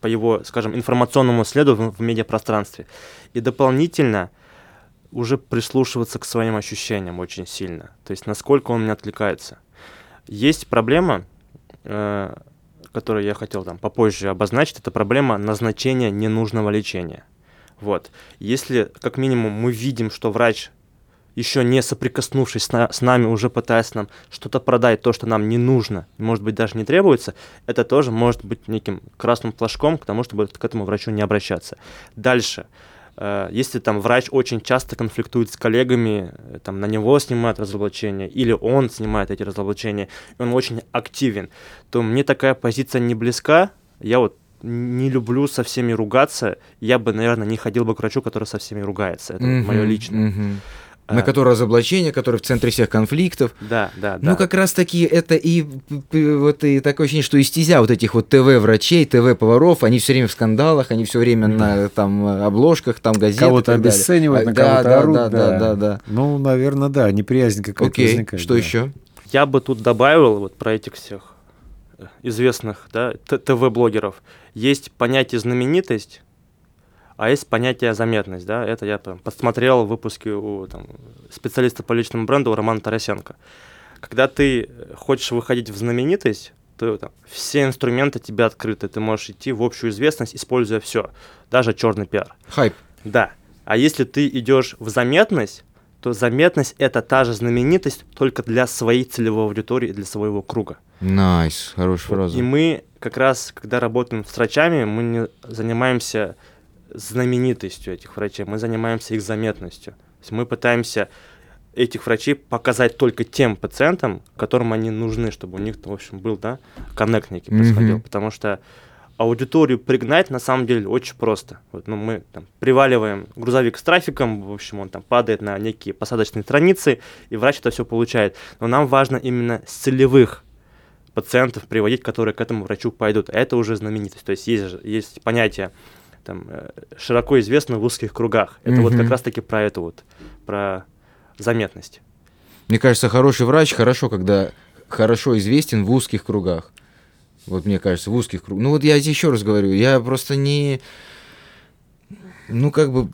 по его, скажем, информационному следу в, в медиапространстве. И дополнительно уже прислушиваться к своим ощущениям очень сильно. То есть насколько он мне отвлекается. Есть проблема, э, которую я хотел там попозже обозначить, это проблема назначения ненужного лечения. Вот. Если, как минимум, мы видим, что врач еще не соприкоснувшись с, на, с нами, уже пытаясь нам что-то продать, то, что нам не нужно, может быть, даже не требуется, это тоже может быть неким красным флажком к тому, чтобы к этому врачу не обращаться. Дальше. Э, если там врач очень часто конфликтует с коллегами, э, там на него снимают разоблачения, или он снимает эти разоблачения, и он очень активен, то мне такая позиция не близка. Я вот не люблю со всеми ругаться. Я бы, наверное, не ходил бы к врачу, который со всеми ругается. Это mm-hmm, мое личное. Mm-hmm на который разоблачение, который в центре всех конфликтов. Да, да, да. Ну, как раз таки это и вот и такое ощущение, что и стезя вот этих вот ТВ-врачей, ТВ-поваров, они все время в скандалах, они все время на там обложках, там газеты. Кого-то обесценивают, на да, кого-то да, орут. Да, да, да, да. Ну, наверное, да, неприязнь какая-то Окей, возникает. что да. еще? Я бы тут добавил вот про этих всех э, известных да, ТВ-блогеров. Есть понятие знаменитость, а есть понятие заметность, да, это я там, посмотрел в выпуске у там, специалиста по личному бренду Романа Тарасенко. Когда ты хочешь выходить в знаменитость, то там, все инструменты тебе открыты, ты можешь идти в общую известность, используя все, даже черный пиар. Хайп. Да. А если ты идешь в заметность, то заметность это та же знаменитость, только для своей целевой аудитории, для своего круга. Nice, nice. хорошая фраза. И мы как раз, когда работаем с врачами, мы не занимаемся знаменитостью этих врачей, мы занимаемся их заметностью. То есть мы пытаемся этих врачей показать только тем пациентам, которым они нужны, чтобы у них, в общем, был, да, коннект некий происходил. Mm-hmm. Потому что аудиторию пригнать на самом деле очень просто. Вот, ну, мы там, приваливаем грузовик с трафиком, в общем, он там падает на некие посадочные страницы, и врач это все получает. Но нам важно именно с целевых пациентов приводить, которые к этому врачу пойдут. Это уже знаменитость. То есть есть, есть понятие там, э, широко известно в узких кругах. Это mm-hmm. вот как раз-таки про это вот, про заметность. Мне кажется, хороший врач хорошо, когда хорошо известен в узких кругах. Вот мне кажется, в узких кругах. Ну вот я еще раз говорю, я просто не... Ну как бы...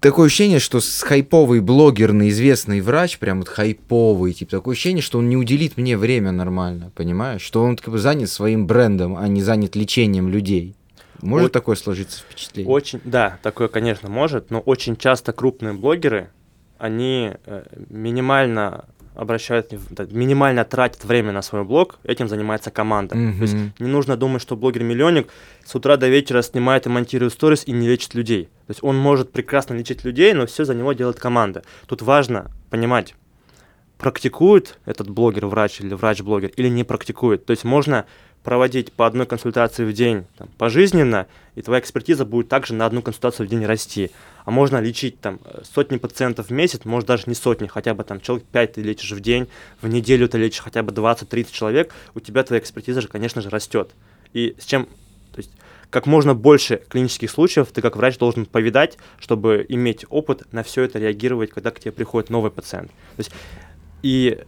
Такое ощущение, что с хайповый блогерный известный врач, прям вот хайповый, типа, такое ощущение, что он не уделит мне время нормально, понимаешь? Что он как бы занят своим брендом, а не занят лечением людей. Может О- такое сложиться впечатление? Очень, да, такое, конечно, может, но очень часто крупные блогеры, они э, минимально обращают, минимально тратят время на свой блог, этим занимается команда. Mm-hmm. То есть не нужно думать, что блогер-миллионник с утра до вечера снимает и монтирует сторис и не лечит людей. То есть он может прекрасно лечить людей, но все за него делает команда. Тут важно понимать, практикует этот блогер, врач или врач-блогер, или не практикует. То есть можно проводить по одной консультации в день там, пожизненно, и твоя экспертиза будет также на одну консультацию в день расти. А можно лечить там сотни пациентов в месяц, может даже не сотни, хотя бы там человек 5 ты лечишь в день, в неделю ты лечишь хотя бы 20-30 человек, у тебя твоя экспертиза же, конечно же, растет. И с чем, то есть, как можно больше клинических случаев ты как врач должен повидать, чтобы иметь опыт на все это реагировать, когда к тебе приходит новый пациент. То есть, и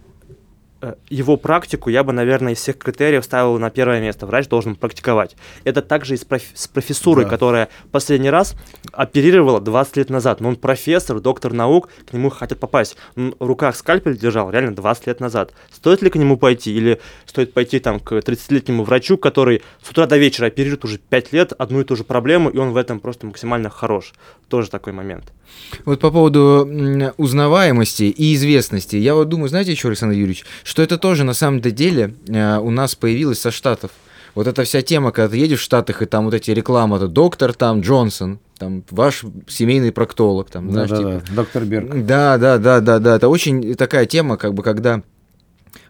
его практику я бы, наверное, из всех критериев ставил на первое место. Врач должен практиковать. Это также и с, проф... с профессурой, да. которая последний раз оперировала 20 лет назад. Но он профессор, доктор наук, к нему хотят попасть. Он в руках скальпель держал реально 20 лет назад. Стоит ли к нему пойти? Или стоит пойти там к 30-летнему врачу, который с утра до вечера оперирует уже 5 лет одну и ту же проблему, и он в этом просто максимально хорош. Тоже такой момент. Вот по поводу узнаваемости и известности. Я вот думаю, знаете еще, Александр Юрьевич, что это тоже на самом деле э, у нас появилось со Штатов. Вот эта вся тема, когда ты едешь в Штатах, и там вот эти рекламы, это доктор там Джонсон, там ваш семейный проктолог, там, да, знаешь, да, типа... да. доктор Берг. Да, да, да, да, да. Это очень такая тема, как бы, когда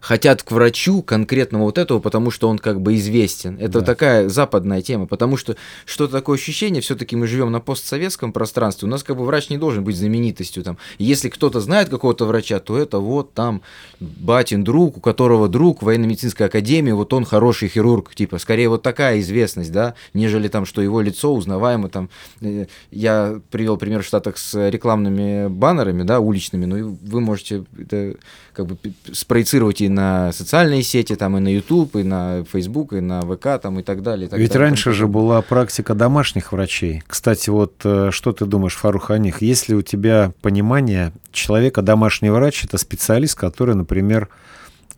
хотят к врачу конкретного вот этого, потому что он как бы известен. Это да. такая западная тема, потому что что-то такое ощущение, все-таки мы живем на постсоветском пространстве, у нас как бы врач не должен быть знаменитостью там. Если кто-то знает какого-то врача, то это вот там батин друг, у которого друг в военно-медицинской академии, вот он хороший хирург, типа, скорее вот такая известность, да, нежели там, что его лицо узнаваемо там. Э, я привел пример в Штатах с рекламными баннерами, да, уличными, но вы можете это как бы спроецировать и на социальные сети, там и на YouTube, и на Facebook, и на ВК, там и так далее. И так Ведь далее. раньше же была практика домашних врачей. Кстати, вот э, что ты думаешь, Фарух, о них? Есть ли у тебя понимание человека, домашний врач, это специалист, который, например,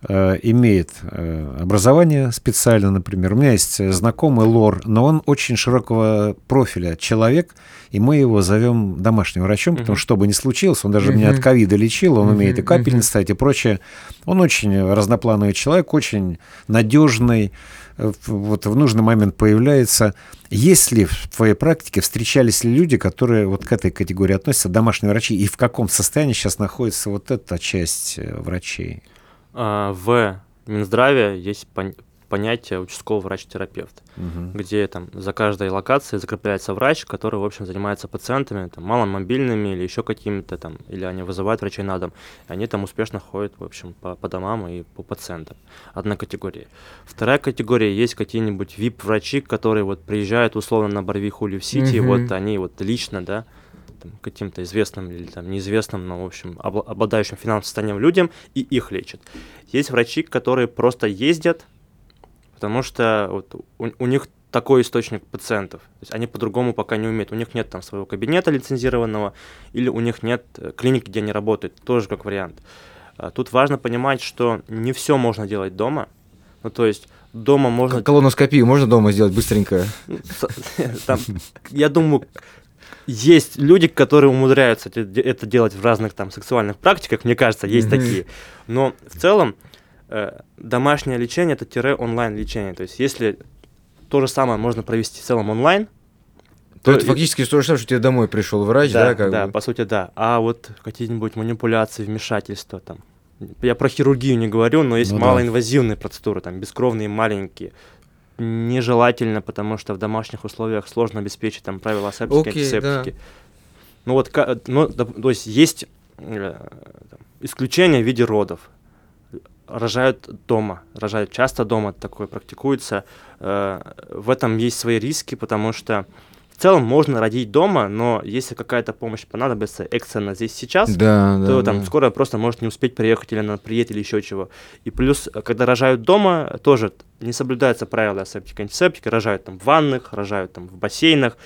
имеет э, образование специально, например. У меня есть э, знакомый лор, но он очень широкого профиля человек, и мы его зовем домашним врачом, потому что, что бы ни случилось, он даже меня от ковида лечил, он умеет и капельницы мгм. ставить и прочее. Он очень разноплановый человек, очень надежный, э, вот в нужный момент появляется. Есть ли в твоей практике, встречались ли люди, которые вот к этой категории относятся, домашние врачи, и в каком состоянии сейчас находится вот эта часть э, врачей? А, В Минздраве есть пон- понятие участковый врач-терапевт, Мгм. где там за каждой локацией закрепляется врач, который, в общем, занимается пациентами, там, маломобильными или еще какими-то там, или они вызывают врачей на дом, и они там успешно ходят, в общем, по, по домам и по пациентам. Одна категория. Вторая категория, есть какие-нибудь VIP-врачи, которые вот приезжают условно на Барвиху или в Сити, Мгм. вот они вот лично, да, там, каким-то известным или там неизвестным, но, в общем, обла- обладающим финансовым состоянием людям, и их лечат. Есть врачи, которые просто ездят, потому что вот у, у них такой источник пациентов. То есть они по-другому пока не умеют. У них нет там своего кабинета лицензированного, или у них нет э, клиники, где они работают. Тоже как вариант. А, Тут важно понимать, что не все можно делать дома. Ну, то есть дома можно... Колоноскопию можно дома сделать быстренько? Там, я думаю, есть люди, которые умудряются это де- это делать в разных там сексуальных практиках, мне кажется, есть Мгм. такие. Но в целом э, домашнее лечение это тире онлайн лечение. То есть если то же самое можно провести в целом онлайн, То То это и- фактически то же самое, что тебе домой пришел врач, да, как да, бы? по сути, да. А вот какие-нибудь манипуляции, вмешательства там. Я про хирургию не говорю, но есть Ну да. малоинвазивные процедуры, там бескровные маленькие. Нежелательно, потому что в домашних условиях сложно обеспечить там правила асептики, Окей, антисептики. Ну вот, ну, то есть есть э, исключения в виде родов. Рожают дома, рожают часто дома, такое практикуется. Э, в этом есть свои риски, потому что в целом можно родить дома, но если какая-то помощь понадобится экстренно здесь сейчас, Да, да, то да. там скоро просто может не успеть приехать или она приедет или еще чего. И плюс, э, когда рожают дома, тоже не соблюдаются правила асептики, антисептики, рожают там в ваннах, рожают там в бассейнах.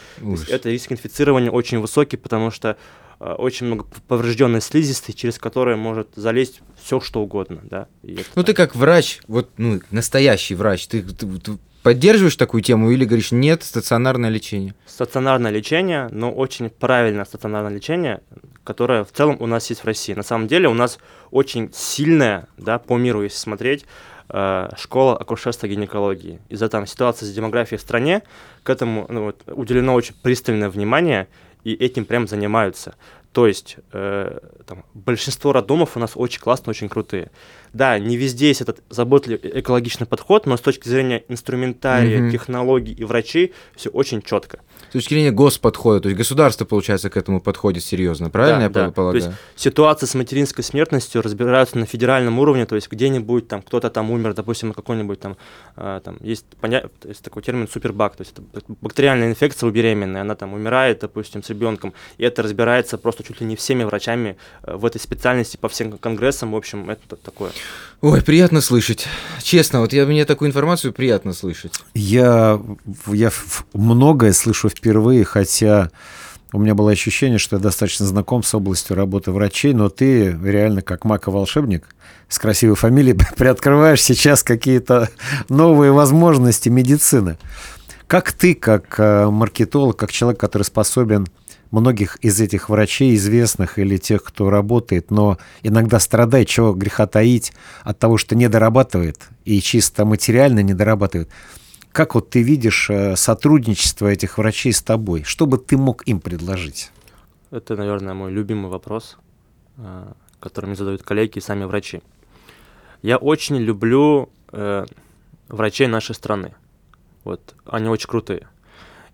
Это риск инфицирования очень высокий, потому что очень много поврежденной слизистой, через которые может залезть все что угодно, да. Это Ну ты как врач, вот, ну, настоящий врач, ты, ты- ты поддерживаешь такую тему или говоришь, нет, стационарное лечение? стационарное лечение, но очень правильное стационарное лечение, которое в целом у нас есть в России. На самом деле у нас очень сильная, да, по миру, если смотреть, э, школа акушерства и гинекологии. Из-за там ситуации с демографией в стране к этому ну, вот, уделено очень пристальное внимание, и этим прям занимаются. То есть э, там, большинство роддомов у нас очень классные, очень крутые. Да, не везде есть этот заботливый экологичный подход, но с точки зрения инструментария, Мгм. технологий и врачей все очень четко. С точки зрения господхода, то есть государство, получается, к этому подходит серьезно, правильно Да, я да. пол- полагаю? То есть ситуация с материнской смертностью разбираются на федеральном уровне, то есть где-нибудь там кто-то там умер, допустим, какой-нибудь там, а, там есть, поня... то есть такой термин супербак, то есть это бак- бактериальная инфекция у беременной, она там умирает, допустим, с ребенком, и это разбирается просто чуть ли не всеми врачами э, в этой специальности по всем конгрессам, в общем, это такое. Ой, приятно слышать. Честно, вот я, мне такую информацию приятно слышать. Я, я многое слышу впервые, хотя у меня было ощущение, что я достаточно знаком с областью работы врачей, но ты реально как маг-волшебник с красивой фамилией приоткрываешь сейчас какие-то новые возможности медицины. Как ты, как э, маркетолог, как человек, который способен многих из этих врачей, известных или тех, кто работает, но иногда страдает, чего греха таить, от того, что не дорабатывает и чисто материально не дорабатывает. Как вот ты видишь э, сотрудничество этих врачей с тобой? Что бы ты мог им предложить? Это, наверное, мой любимый вопрос, э, который мне задают коллеги и сами врачи. Я очень люблю э, врачей нашей страны. Вот, они очень крутые.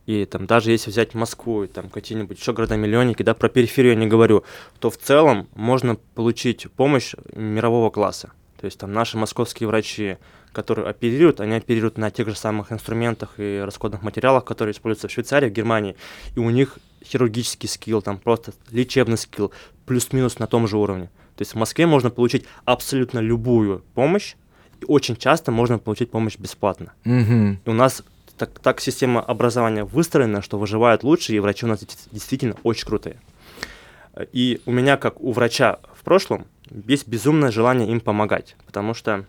И там даже если взять Москву и там какие-нибудь еще города-миллионники, да, про периферию я не говорю, то в целом можно получить помощь мирового класса. То есть там наши московские врачи, которые оперируют, они оперируют на тех же самых инструментах и расходных материалах, которые используются в Швейцарии, в Германии, и у них хирургический скилл, там просто лечебный скилл, плюс-минус на том же уровне. То есть в Москве можно получить абсолютно любую помощь, и очень часто можно получить помощь бесплатно. Мгм. И у нас так, так система образования выстроена, что выживают лучше, и врачи у нас действительно очень крутые. И у меня, как у врача в прошлом, есть безумное желание им помогать, потому что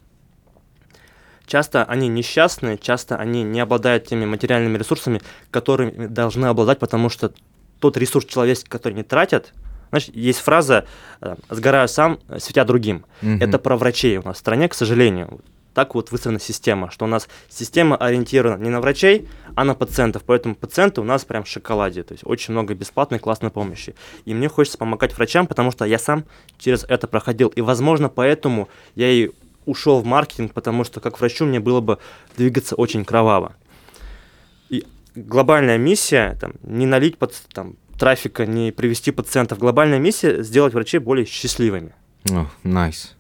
часто они несчастны, часто они не обладают теми материальными ресурсами, которыми должны обладать, потому что тот ресурс человеческий, который не тратят, знаешь, есть фраза э, «сгораю сам, светя другим». Мгм. Это про врачей у нас в стране, к сожалению. Так вот выстроена система, что у нас система ориентирована не на врачей, а на пациентов. Поэтому пациенты у нас прям в шоколаде. То есть очень много бесплатной классной помощи. И мне хочется помогать врачам, потому что я сам через это проходил. И, возможно, поэтому я и ушел в маркетинг, потому что как врачу мне было бы двигаться очень кроваво. И глобальная миссия, там, не налить под, там, трафика, не привести пациентов. Глобальная миссия сделать врачей более счастливыми. О, Nice.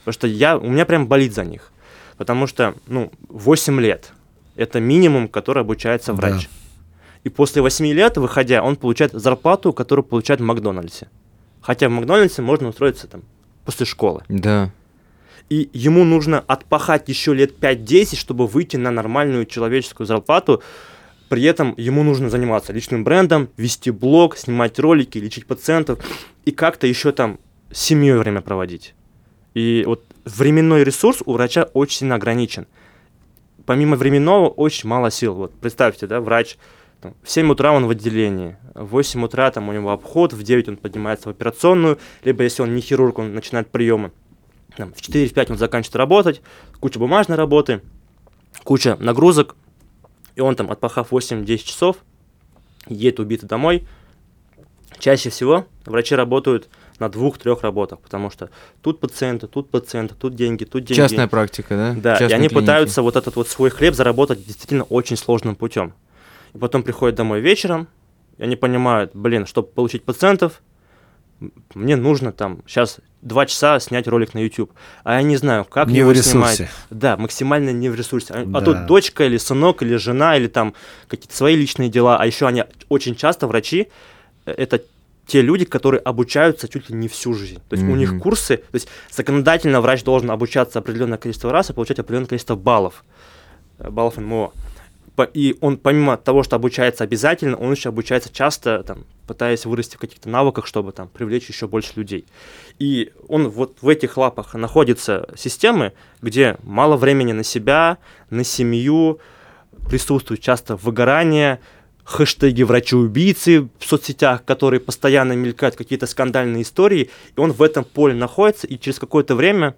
Потому что я, у меня прям болит за них. Потому что, ну, 8 лет – это минимум, который обучается Да. врач. И после 8 лет, выходя, он получает зарплату, которую получает в Макдональдсе. Хотя в Макдональдсе можно устроиться там после школы. Да. И ему нужно отпахать еще лет 5-10, чтобы выйти на нормальную человеческую зарплату. При этом ему нужно заниматься личным брендом, вести блог, снимать ролики, лечить пациентов и как-то еще там с семьей время проводить. И вот временной ресурс у врача очень сильно ограничен. Помимо временного очень мало сил. Вот представьте, да, врач там, в 7 утра он в отделении, в 8 утра там у него обход, в 9 он поднимается в операционную, либо если он не хирург, он начинает приемы. Там, в 4-5 он заканчивает работать, куча бумажной работы, куча нагрузок, и он там, отпахав 8-10 часов, едет убитый домой. Чаще всего врачи работают на двух-трех работах, потому что тут пациенты, тут пациенты, тут деньги, тут деньги. Частная практика, да? Да, и Частные они клиники. пытаются вот этот вот свой хлеб заработать действительно очень сложным путем. И потом приходят домой вечером, и они понимают, блин, чтобы получить пациентов, мне нужно там сейчас два часа снять ролик на YouTube. А я не знаю, как Не его в ресурсе. снимать. Да, максимально не в ресурсе. А, а Да. тут дочка или сынок, или жена, или там какие-то свои личные дела. А еще они очень часто, врачи, э, это те люди, которые обучаются чуть ли не всю жизнь. То есть у них курсы, то есть законодательно врач должен обучаться определенное количество раз и получать определенное количество баллов, э, баллов НМО. По- И он помимо того, что обучается обязательно, он еще обучается часто, там, пытаясь вырасти в каких-то навыках, чтобы там привлечь еще больше людей. И он вот в этих лапах находится системы, где мало времени на себя, на семью, присутствует часто выгорание, хэштеги врачи-убийцы в соцсетях, которые постоянно мелькают, какие-то скандальные истории, и он в этом поле находится, и через какое-то время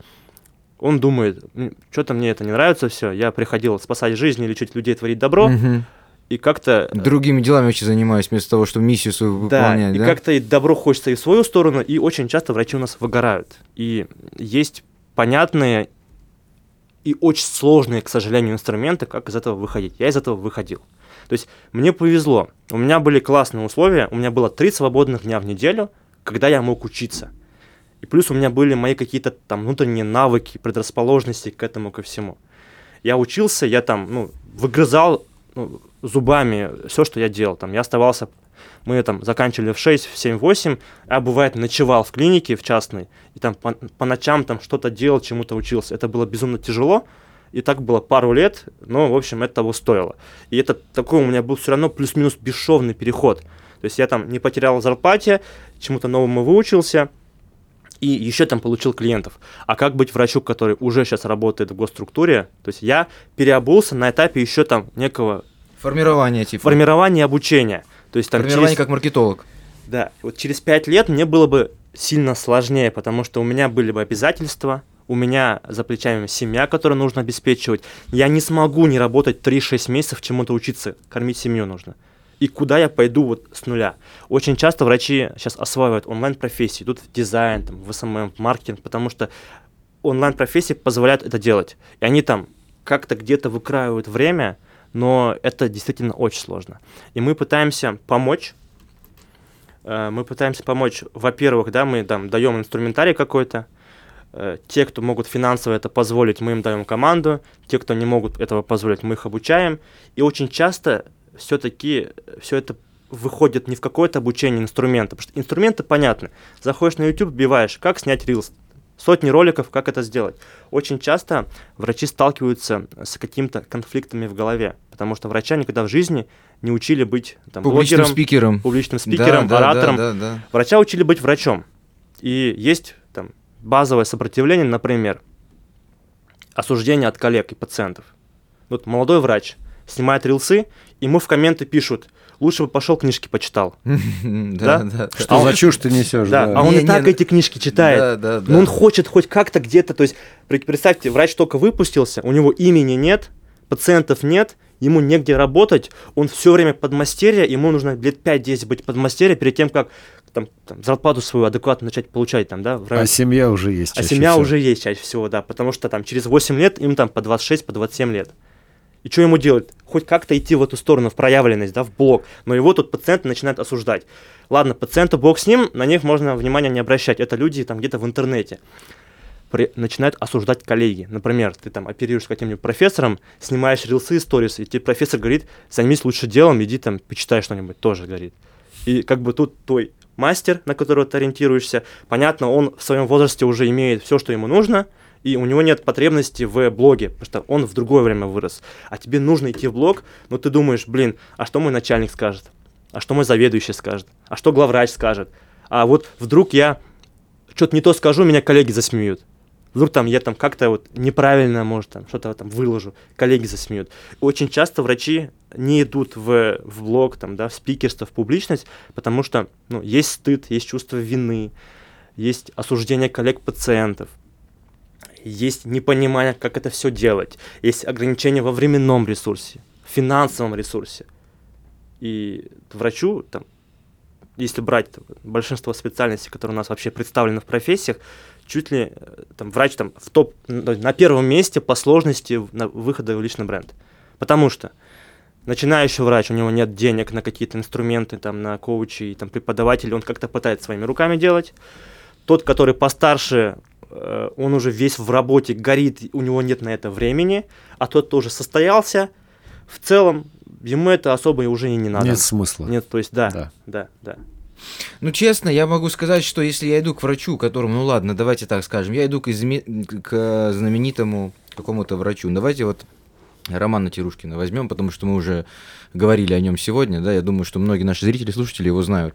он думает, что-то мне это не нравится все, я приходил спасать жизни, лечить людей, творить добро, Мгм. и как-то... э, Другими делами вообще занимаюсь, вместо того, чтобы миссию свою да, выполнять, и да? как-то и добро хочется и в свою сторону, и очень часто врачи у нас выгорают. И есть понятные и очень сложные, к сожалению, инструменты, как из этого выходить. Я из этого выходил. То есть мне повезло. У меня были классные условия. У меня было три свободных дня в неделю, когда я мог учиться. И плюс у меня были мои какие-то там внутренние навыки, предрасположенности к этому, ко всему. Я учился, я там, ну, выгрызал ну, зубами все, что я делал. Там я оставался, мы там заканчивали в 6, в 7, 8, а бывает ночевал в клинике в частной, и там по, по ночам там что-то делал, чему-то учился. Это было безумно тяжело, и так было пару лет, но, в общем, это того стоило. И это такой у меня был все равно плюс-минус бесшовный переход. То есть я там не потерял зарплате, чему-то новому выучился, и еще там получил клиентов. А как быть врачу, который уже сейчас работает в госструктуре? То есть я переобулся на этапе еще там некого Формирование, типа. формирования и обучения. То есть там Формирование через, как маркетолог. да, вот через пять лет мне было бы сильно сложнее, потому что у меня были бы обязательства, у меня за плечами семья, которую нужно обеспечивать. Я не смогу не работать 3-6 месяцев чему-то учиться, кормить семью нужно. И куда я пойду вот с нуля? Очень часто врачи сейчас осваивают онлайн-профессии, идут в дизайн, там, в SMM, в маркетинг, потому что онлайн-профессии позволяют это делать. И они там как-то где-то выкраивают время, но это действительно очень сложно. И мы пытаемся помочь. Э, Мы пытаемся помочь, во-первых, да, мы там даем инструментарий какой-то. Э, Те, кто могут финансово это позволить, мы им даем команду. Те, кто не могут этого позволить, мы их обучаем. И очень часто все-таки все это выходят не в какое-то обучение инструмента, потому что инструменты понятны. Заходишь на YouTube, вбиваешь, как снять рилс, сотни роликов, как это сделать. Очень часто врачи сталкиваются с какими-то конфликтами в голове, потому что врача никогда в жизни не учили быть там, Публичным блогером, спикером. публичным спикером, Да, оратором. да, да, да. Врача учили быть врачом. И есть базовое сопротивление, например, осуждение от коллег и пациентов. Вот молодой врач снимает рилсы, ему в комменты пишут, лучше бы пошел книжки почитал. Да, Да? Что А он- за чушь ты несешь? Да, а он Не, и так ну- эти книжки читает. Да, да, да. Но он хочет хоть как-то где-то, то есть представьте, врач только выпустился, у него имени нет, пациентов нет, ему негде работать, он все время подмастерье, ему нужно лет 5-10 быть подмастерье перед тем, как там, там, зарплату свою адекватно начать получать, там, да, в А районе- семья уже есть. а семья всего. уже есть чаще всего, да, потому что там через 8 лет им там по 26, по 27 лет. И что ему делать? Хоть как-то идти в эту сторону, в проявленность, да, в блок. Но его тут пациент начинает осуждать. Ладно, пациенту бог с ним, на них можно внимания не обращать. Это люди там где-то в интернете. При- начинают осуждать коллеги. Например, ты там оперируешь каким-нибудь профессором, снимаешь рилсы, сторис, и тебе профессор говорит, займись лучше делом, иди там, почитай что-нибудь, тоже говорит. И как бы тут твой мастер, на которого ты ориентируешься, понятно, он в своем возрасте уже имеет все, что ему нужно, и у него нет потребности в блоге, потому что он в другое время вырос. А тебе нужно идти в блог, но ты думаешь, блин, а что мой начальник скажет? А что мой заведующий скажет? А что главврач скажет? А вот вдруг я что-то не то скажу, меня коллеги засмеют. Вдруг там я там как-то вот неправильно, может, там что-то там выложу, коллеги засмеют. Очень часто врачи не идут в, в блог, там, да, в спикерство, в публичность, потому что ну, есть стыд, есть чувство вины, есть осуждение коллег-пациентов, есть непонимание, как это все делать, есть ограничения во временном ресурсе, финансовом ресурсе. И врачу, там, если брать там, большинство специальностей, которые у нас вообще представлены в профессиях, чуть ли э, там, врач там, в топ, на первом месте по сложности выхода в личный бренд. Потому что начинающий врач, у него нет денег на какие-то инструменты, там, на коучи и там, преподавателей, он как-то пытается своими руками делать. Тот, который постарше, э, он уже весь в работе, горит, у него нет на это времени, а тот, кто уже состоялся, в целом ему это особо уже и не надо. Нет смысла. Нет, то есть да, Да. да, да. Ну, честно, я могу сказать, что если я иду к врачу, которому, ну ладно, давайте так скажем, я иду к, изме- к знаменитому какому-то врачу. Давайте вот Романа Тирушкина возьмем, потому что мы уже говорили о нем сегодня, да, я думаю, что многие наши зрители, слушатели его знают.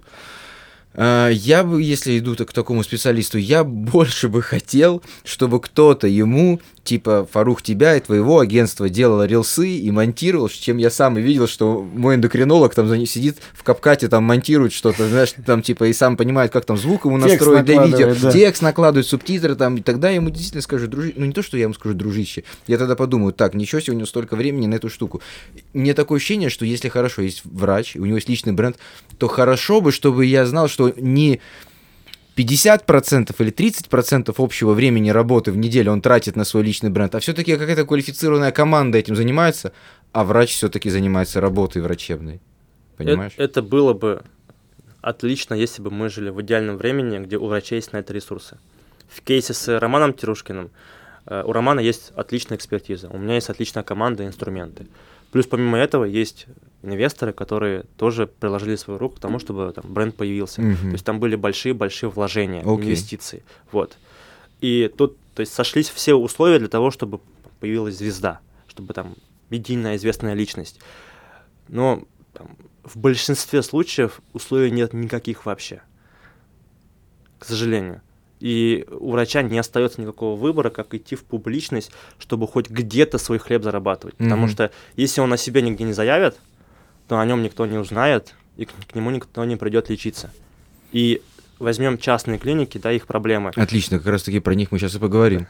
А, Я бы, если иду к такому специалисту, я больше бы хотел, чтобы кто-то ему, типа Фарух тебя и твоего агентства делал рилсы и монтировал, чем я сам и видел, что мой эндокринолог там сидит в капкате, там монтирует что-то, знаешь, там типа и сам понимает, как там звук ему Текст настроить для видео, да. текст накладывает, субтитры там, и тогда я ему действительно скажу, дружи... ну не то, что я ему скажу, дружище, я тогда подумаю, так, ничего себе, у него столько времени на эту штуку. Мне такое ощущение, что если хорошо есть врач, у него есть личный бренд, то хорошо бы, чтобы я знал, что не 50% или 30% общего времени работы в неделю он тратит на свой личный бренд, а все-таки какая-то квалифицированная команда этим занимается, а врач все-таки занимается работой врачебной. Понимаешь? Э- Это, было бы отлично, если бы мы жили в идеальном времени, где у врачей есть на это ресурсы. В кейсе с Романом Тирушкиным э, у Романа есть отличная экспертиза, у меня есть отличная команда и инструменты. Плюс помимо этого есть инвесторы, которые тоже приложили свою руку к тому, чтобы там, бренд появился. Мгм. То есть там были большие-большие вложения, Окей. инвестиции. Вот. И тут то есть, сошлись все условия для того, чтобы появилась звезда, чтобы там медийная известная личность. Но там, в большинстве случаев условий нет никаких вообще. К сожалению. И у врача не остается никакого выбора, как идти в публичность, чтобы хоть где-то свой хлеб зарабатывать. Потому Мгм. что если он о себе нигде не заявит, то о нем никто не узнает, и к, к нему никто не придет лечиться. И возьмем частные клиники, да, их проблемы, Отлично, как раз таки про них мы сейчас и поговорим.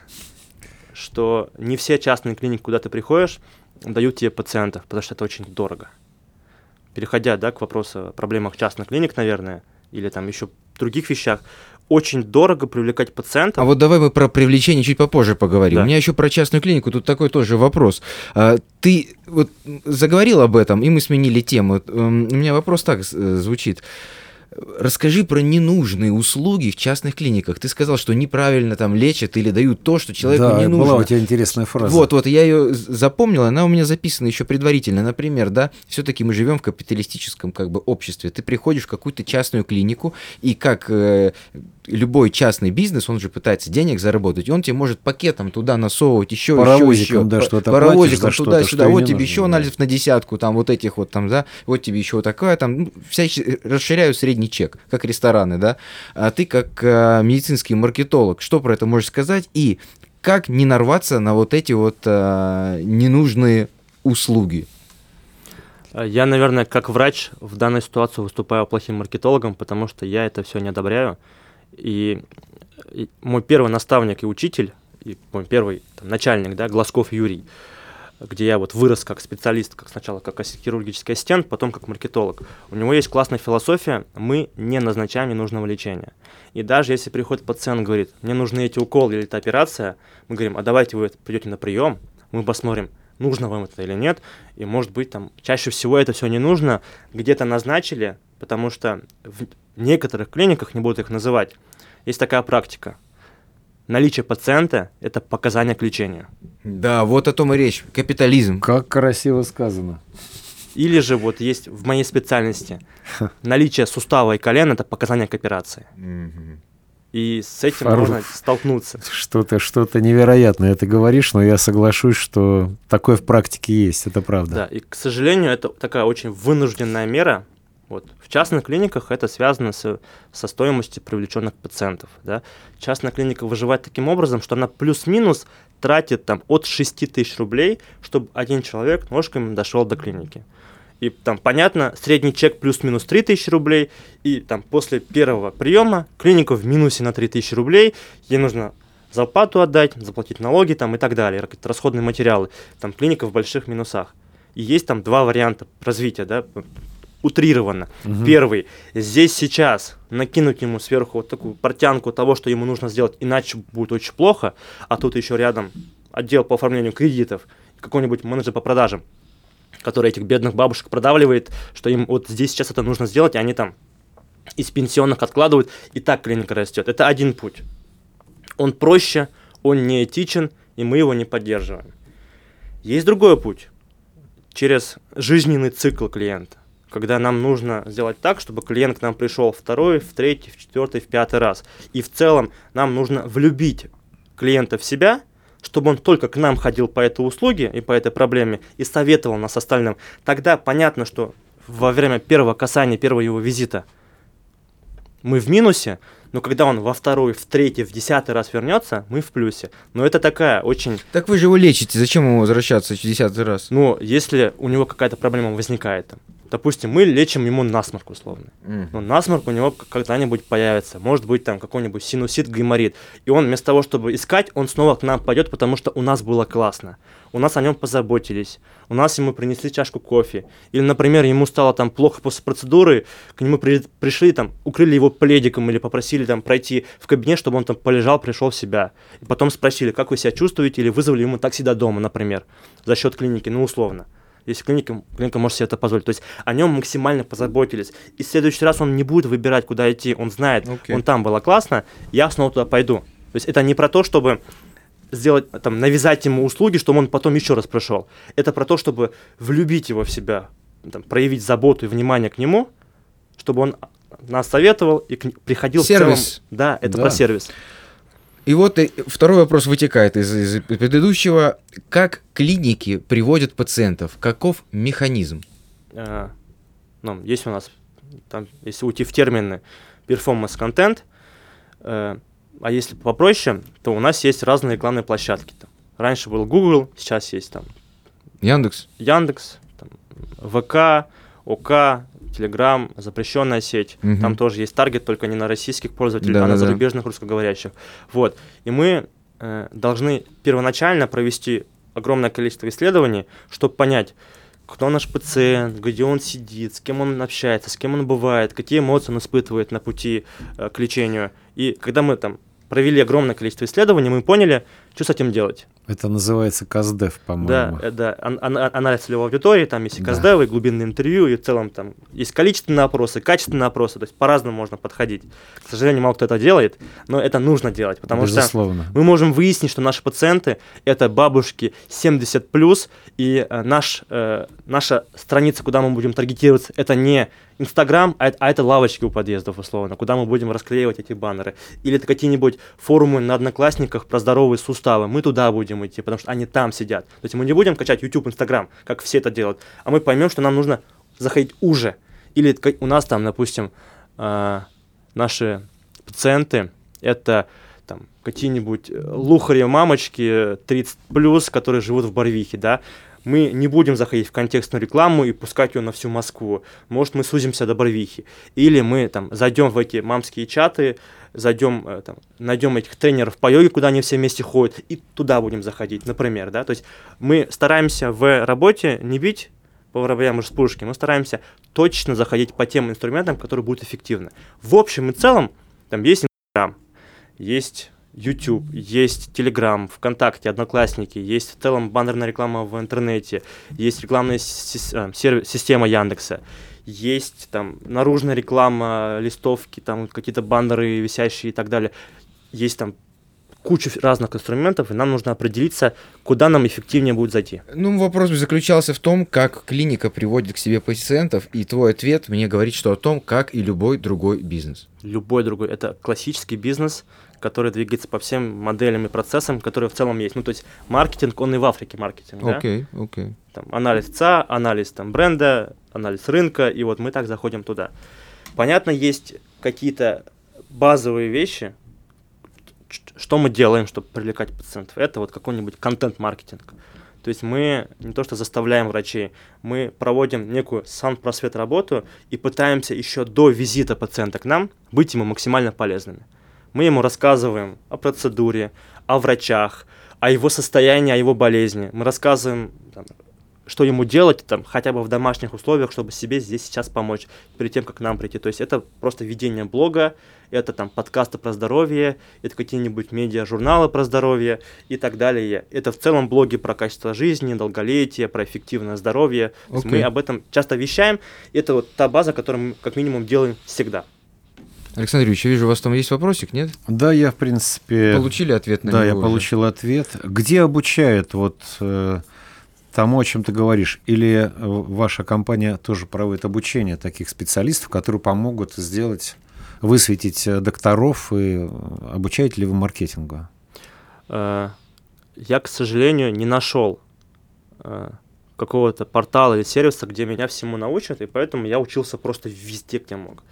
что не все частные клиники, куда ты приходишь, дают тебе пациентов, потому что это очень дорого. Переходя, да, к вопросу о проблемах частных клиник, наверное, или там еще других вещах, очень дорого привлекать пациентов. А вот давай мы про привлечение чуть попозже поговорим. Да. У меня еще про частную клинику, тут такой тоже вопрос. А, Ты вот заговорил об этом, и мы сменили тему. Эм, У меня вопрос так э, звучит. Расскажи про ненужные услуги в частных клиниках. Ты сказал, что неправильно там лечат или дают то, что человеку да, не нужно. была у тебя интересная фраза. Вот, вот, я ее запомнил, она у меня записана еще предварительно. Например, да, все-таки мы живем в капиталистическом как бы обществе. Ты приходишь в какую-то частную клинику, и как э, любой частный бизнес, он же пытается денег заработать, и он тебе может пакетом туда насовывать еще, Паровозиком, еще, еще. да, что-то Паровозиком туда-сюда. вот тебе еще нужно, анализов да. на десятку, там вот этих вот там, да, вот тебе еще вот такая, там, ну, всячески расширяю средний чек, как рестораны, да. А ты как э, медицинский маркетолог, что про это можешь сказать? И как не нарваться на вот эти вот э, ненужные услуги? Э, Я, наверное, как врач в данной ситуации выступаю плохим маркетологом, потому что я это все не одобряю. И мой первый наставник и учитель, и мой первый там, начальник, да, Глазков Юрий, где я вот вырос как специалист, как сначала как хирургический ассистент, потом как маркетолог. У него есть классная философия, мы не назначаем ненужного лечения. И даже если приходит пациент, говорит, мне нужны эти уколы или эта операция, мы говорим, а давайте вы придете на прием, мы посмотрим, нужно вам это или нет, и может быть там чаще всего это все не нужно, где-то назначили, потому что в некоторых клиниках, не буду их называть, есть такая практика. Наличие пациента – это показания к лечению. Да, вот о том и речь. Капитализм. Как красиво сказано. Или же вот есть в моей специальности наличие сустава и колена – это показания к операции. И с этим Фарух. можно столкнуться. Что-то, что-то невероятное ты говоришь, но я соглашусь, что такое в практике есть, это правда. Да, и, к сожалению, это такая очень вынужденная мера. Вот. В частных клиниках это связано с, со стоимостью привлеченных пациентов. Да. Частная клиника выживает таким образом, что она плюс-минус тратит там, от 6 тысяч рублей, чтобы один человек ножками дошел до клиники. И там, понятно, средний чек плюс-минус 3 тысячи рублей, и там после первого приема клиника в минусе на 3 тысячи рублей, ей нужно зарплату отдать, заплатить налоги там и так далее, расходные материалы. Там клиника в больших минусах. И есть там два варианта развития, да, утрированно. Мгм. Первый, здесь сейчас накинуть ему сверху вот такую портянку того, что ему нужно сделать, иначе будет очень плохо, а тут еще рядом отдел по оформлению кредитов, какой-нибудь менеджер по продажам, который этих бедных бабушек продавливает, что им вот здесь сейчас это нужно сделать, и они там из пенсионных откладывают, и так клиника растет. Это один путь. Он проще, он не этичен, и мы его не поддерживаем. Есть другой путь. Через жизненный цикл клиента. Когда нам нужно сделать так, чтобы клиент к нам пришел второй, в третий, в четвертый, в пятый раз. И в целом нам нужно влюбить клиента в себя, чтобы он только к нам ходил по этой услуге и по этой проблеме и советовал нас остальным. Тогда понятно, что во время первого касания, первого его визита мы в минусе, но когда он во второй, в третий, в десятый раз вернется, мы в плюсе. Но это такая очень... Так вы же его лечите, зачем ему возвращаться в десятый раз? Ну, если у него какая-то проблема возникает, допустим, мы лечим ему насморк условно. М. Ну, насморк у него когда-нибудь появится. Может быть, там какой-нибудь синусит, гайморит. И он вместо того, чтобы искать, он снова к нам пойдет, потому что у нас было классно. У нас о нем позаботились. У нас ему принесли чашку кофе. Или, например, ему стало там плохо после процедуры, к нему при- пришли, там, укрыли его пледиком или попросили там пройти в кабинет, чтобы он там полежал, пришел в себя. И потом спросили, как вы себя чувствуете, или вызвали ему такси до дома, например, за счет клиники, ну, условно если клиника, клиника может себе это позволить. То есть о нем максимально позаботились. И в следующий раз он не будет выбирать, куда идти. Он знает, Окей. он там было классно, я снова туда пойду. То есть это не про то, чтобы сделать, там, навязать ему услуги, чтобы он потом еще раз пришел. Это про то, чтобы влюбить его в себя, там, проявить заботу и внимание к нему, чтобы он нас советовал и к приходил Сервис. в целом. Да, это Да. про сервис. И вот второй вопрос вытекает из, из предыдущего. Как клиники приводят пациентов? Каков механизм? э, ну, есть у нас, там, если уйти в термины, performance контент, э, а если попроще, то у нас есть разные рекламные площадки. Там. Раньше был Google, сейчас есть там Яндекс? Яндекс, там, ВК, ОК, Телеграм, запрещенная сеть. Мгм. Там тоже есть таргет, только не на российских пользователей, а Да-да-да. на зарубежных русскоговорящих. Вот. И мы э, должны первоначально провести огромное количество исследований, чтобы понять, кто наш пациент, где он сидит, с кем он общается, с кем он бывает, какие эмоции он испытывает на пути э, к лечению. И когда мы там провели огромное количество исследований, мы поняли, что с этим делать. Это называется КАЗДЕФ, по-моему. Да, э, да, ан- ан- анализ целевой аудитории, там есть и КАЗДЕВ, и глубинные интервью, и в целом там есть количественные опросы, качественные опросы, то есть по-разному можно подходить. К сожалению, мало кто это делает, но это нужно делать, потому Безусловно. что мы можем выяснить, что наши пациенты – это бабушки 70+, и э, наш, э, наша страница, куда мы будем таргетироваться, это не Инстаграм, а, а это лавочки у подъездов, условно, куда мы будем расклеивать эти баннеры. Или это какие-нибудь форумы на Одноклассниках про здоровые суставы. Мы туда будем идти, потому что они там сидят. То есть мы не будем качать YouTube, Инстаграм, как все это делают, а мы поймем, что нам нужно заходить уже. Или у нас там, допустим, э, наши пациенты, это там какие-нибудь э, лухари мамочки 30 плюс, которые живут в Барвихе, да, мы не будем заходить в контекстную рекламу и пускать ее на всю Москву. Может, мы сузимся до Барвихи. Или мы там зайдем в эти мамские чаты, зайдем, э, там, найдем этих тренеров по йоге, куда они все вместе ходят, и туда будем заходить, например, да. То есть мы стараемся в работе не бить по воробьям из пушки, мы стараемся точно заходить по тем инструментам, которые будут эффективны. В общем и целом, там есть Инстаграм, есть YouTube, есть Telegram, ВКонтакте, Одноклассники, есть в целом баннерная реклама в интернете, есть рекламная а, система Яндекса, есть там наружная реклама, листовки, там какие-то баннеры висящие и так далее. Есть там куча разных инструментов, и нам нужно определиться, куда нам эффективнее будет зайти. Ну, вопрос заключался в том, как клиника приводит к себе пациентов, и твой ответ мне говорит, что о том, как и любой другой бизнес. Любой другой. Это классический бизнес, который двигается по всем моделям и процессам, которые в целом есть. Ну, то есть маркетинг, он и в Африке маркетинг, да? Окей, окей. там, анализ ЦА, анализ там, бренда, анализ рынка, и вот мы так заходим туда. Понятно, есть какие-то базовые вещи, что мы делаем, чтобы привлекать пациентов. Это вот какой-нибудь контент-маркетинг. То есть мы не то что заставляем врачей, мы проводим некую сан-просвет работу и пытаемся еще до визита пациента к нам быть ему максимально полезными. Мы ему рассказываем о процедуре, о врачах, о его состоянии, о его болезни. Мы рассказываем, там, что ему делать там, хотя бы в домашних условиях, чтобы себе здесь сейчас помочь, перед тем, как к нам прийти. То есть это просто ведение блога, это там подкасты про здоровье, это какие-нибудь медиа-журналы про здоровье и так далее. Это в целом блоги про качество жизни, долголетие, про эффективное здоровье. Окей. Мы об этом часто вещаем. Это вот та база, которую мы как минимум делаем всегда. Александр Юрьевич, я вижу, у вас там есть вопросик, нет? Да, я, в принципе... Получили ответ на Да, я него уже? получил ответ. Где обучают вот э, тому, о чем ты говоришь? Или э, ваша компания тоже проводит обучение таких специалистов, которые помогут сделать, высветить э, докторов и э, обучаете ли вы маркетингу? Я, к сожалению, не нашел какого-то портала или сервиса, где меня всему научат, и поэтому я учился просто везде, где мог.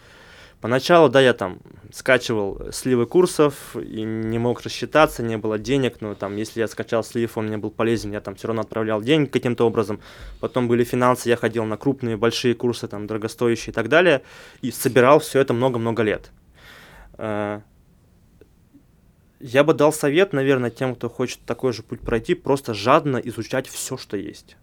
Поначалу, да, я там скачивал сливы курсов и не мог рассчитаться, не было денег, но там, если я скачал слив, он мне был полезен, я там все равно отправлял деньги каким-то образом. Потом были финансы, я ходил на крупные, большие курсы, там, дорогостоящие и так далее, и собирал все это много-много лет. Э, я бы дал совет, наверное, тем, кто хочет такой же путь пройти, просто жадно изучать все, что есть.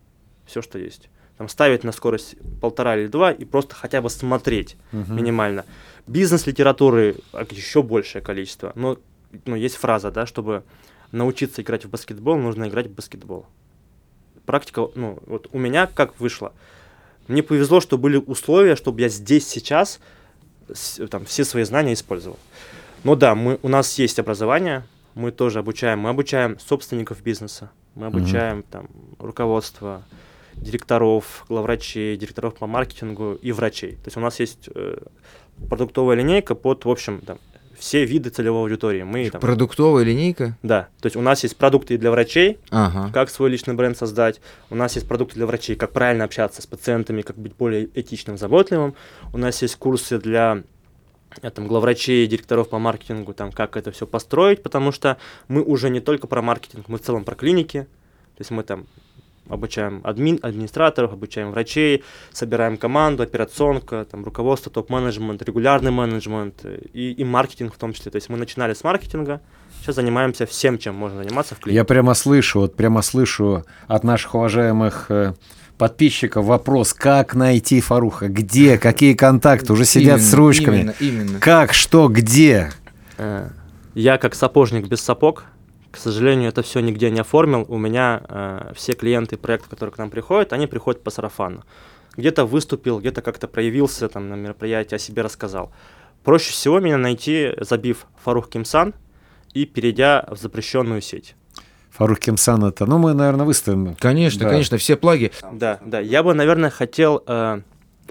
Все, что есть. Там ставить на скорость полтора или два и просто хотя бы смотреть Мгм. минимально. Бизнес-литературы еще большее количество. Но ну, есть фраза, да, чтобы научиться играть в баскетбол, нужно играть в баскетбол. Практика, ну, вот у меня как вышло. Мне повезло, что были условия, чтобы я здесь сейчас там, все свои знания использовал. Ну да, мы, у нас есть образование, мы тоже обучаем. Мы обучаем собственников бизнеса, мы обучаем там руководство, директоров, главврачей, директоров по маркетингу и врачей. То есть у нас есть э, продуктовая линейка под, в общем, там, все виды целевой аудитории. Мы там, Продуктовая линейка? да, то есть у нас есть продукты для врачей, Ага. как свой личный бренд создать. У нас есть продукты для врачей, как правильно общаться с пациентами, как быть более этичным, заботливым. У нас есть курсы для э, там, главврачей, директоров по маркетингу, там, как это все построить, потому что мы уже не только про маркетинг, мы в целом про клиники. То есть мы там обучаем админ, администраторов, обучаем врачей, собираем команду, операционка, там, руководство, топ-менеджмент, регулярный менеджмент э, и, и маркетинг в том числе. То есть мы начинали с маркетинга, сейчас занимаемся всем, чем можно заниматься в клинике. Я прямо слышу, вот прямо слышу от наших уважаемых э, подписчиков вопрос, как найти Фаруха, где, какие контакты, уже сидят с Именно, ручками. Именно, именно. Как, что, где? Э, Я как сапожник без сапог, к сожалению, это все нигде не оформил. У меня э, все клиенты проекта, которые к нам приходят, они приходят по сарафану. Где-то выступил, где-то как-то проявился там на мероприятии, о себе рассказал. Проще всего меня найти, забив Фарух Кимсан и перейдя в запрещенную сеть. Фарух Кимсан это, ну, мы, наверное, выставим. Конечно, Да. конечно, все плаги. Да, да. Я бы, наверное, хотел э,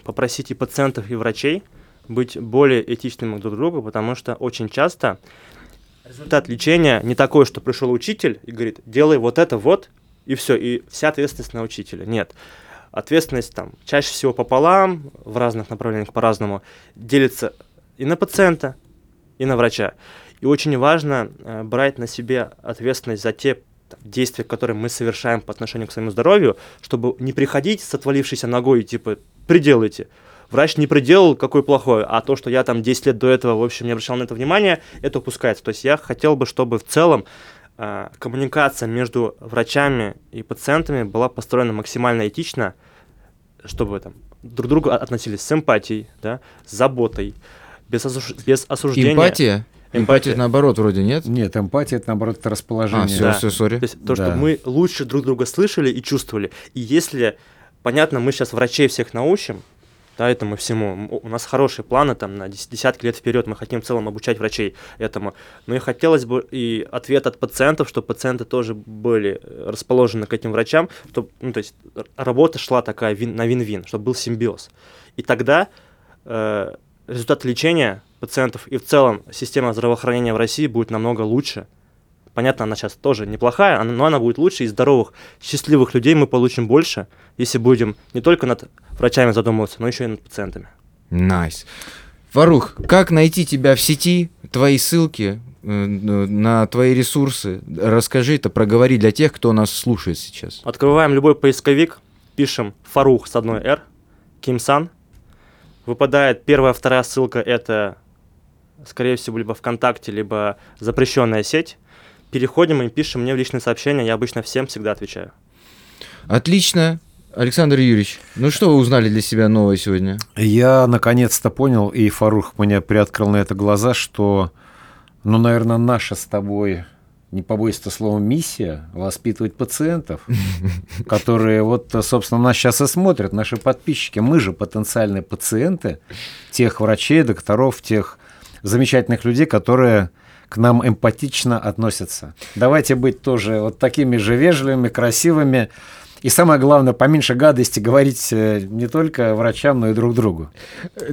попросить и пациентов, и врачей быть более этичными друг к другу, потому что очень часто результат лечения не такой, что пришел учитель и говорит, делай вот это вот, и все, и вся ответственность на учителя. Нет. Ответственность там чаще всего пополам, в разных направлениях по-разному, делится и на пациента, и на врача. И очень важно э, брать на себе ответственность за те действия, которые мы совершаем по отношению к своему здоровью, чтобы не приходить с отвалившейся ногой и типа приделайте. Врач не приделал, какой плохой, а то, что я там 10 лет до этого, в общем, не обращал на это внимания, это упускается. То есть я хотел бы, чтобы в целом э, коммуникация между врачами и пациентами была построена максимально этично, чтобы там друг к другу от- относились с эмпатией, да, с заботой, без, осуж- без осуждения. Эмпатия? Эмпатия, наоборот, вроде нет? Нет, эмпатия это наоборот это расположение. А, все, Да. все, сори. То есть то, Да. что мы лучше друг друга слышали и чувствовали. И если, понятно, мы сейчас врачей всех научим, да, этому всему, у нас хорошие планы там на дес- десятки лет вперед, мы хотим в целом обучать врачей этому. Но и хотелось бы и ответ от пациентов, чтобы пациенты тоже были э, расположены к этим врачам, чтобы, ну, то есть работа шла такая вин- на вин-вин, чтобы был симбиоз. И тогда э, результат лечения пациентов и в целом система здравоохранения в России будет намного лучше. Понятно, она сейчас тоже неплохая, но она будет лучше, и здоровых, счастливых людей мы получим больше, если будем не только над врачами задумываться, но еще и над пациентами. Nice. Фарух, как найти тебя в сети, твои ссылки э, на твои ресурсы? Расскажи это, проговори для тех, кто нас слушает сейчас. Открываем любой поисковик, пишем Фарух с одной R, Кимсан. Выпадает первая, вторая ссылка, это, скорее всего, либо ВКонтакте, либо запрещенная сеть. Переходим и пишем мне в личные сообщения, я обычно всем всегда отвечаю. Отлично. Александр Юрьевич, ну что вы узнали для себя новое сегодня? Я наконец-то понял, и Фарух меня приоткрыл на это глаза, что, ну, наверное, наша с тобой, не побоюсь этого слова, миссия воспитывать пациентов, которые вот, собственно, нас сейчас и смотрят, наши подписчики. Мы же потенциальные пациенты тех врачей, докторов, тех замечательных людей, которые к нам эмпатично относятся. Давайте быть тоже вот такими же вежливыми, красивыми. И самое главное, поменьше гадости говорить э, не только врачам, но и друг другу.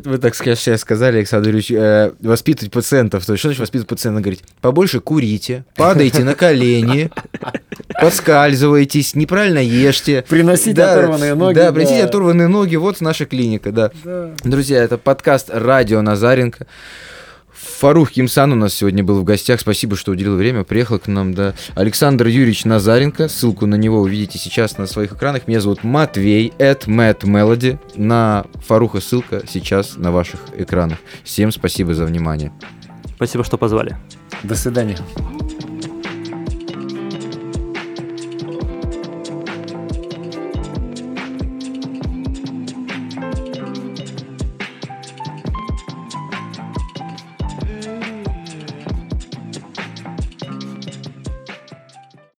Вы так сейчас сказали, Александр Юрьевич, э, воспитывать пациентов. То есть, что значит воспитывать пациента? Говорить, побольше курите, падайте на колени, подскальзывайтесь, неправильно ешьте. Приносите оторванные ноги, Да, да. приносите оторванные ноги, вот наша клиника, да. Друзья, это подкаст «Радио Назаренко». Фарух Кимсан у нас сегодня был в гостях. Спасибо, что уделил время, приехал к нам, да. Александр Юрьевич Назаренко. Ссылку на него вы видите сейчас на своих экранах. Меня зовут Матвей, at Matt Melody. На Фаруха ссылка сейчас на ваших экранах. Всем спасибо за внимание. Спасибо, что позвали. До свидания.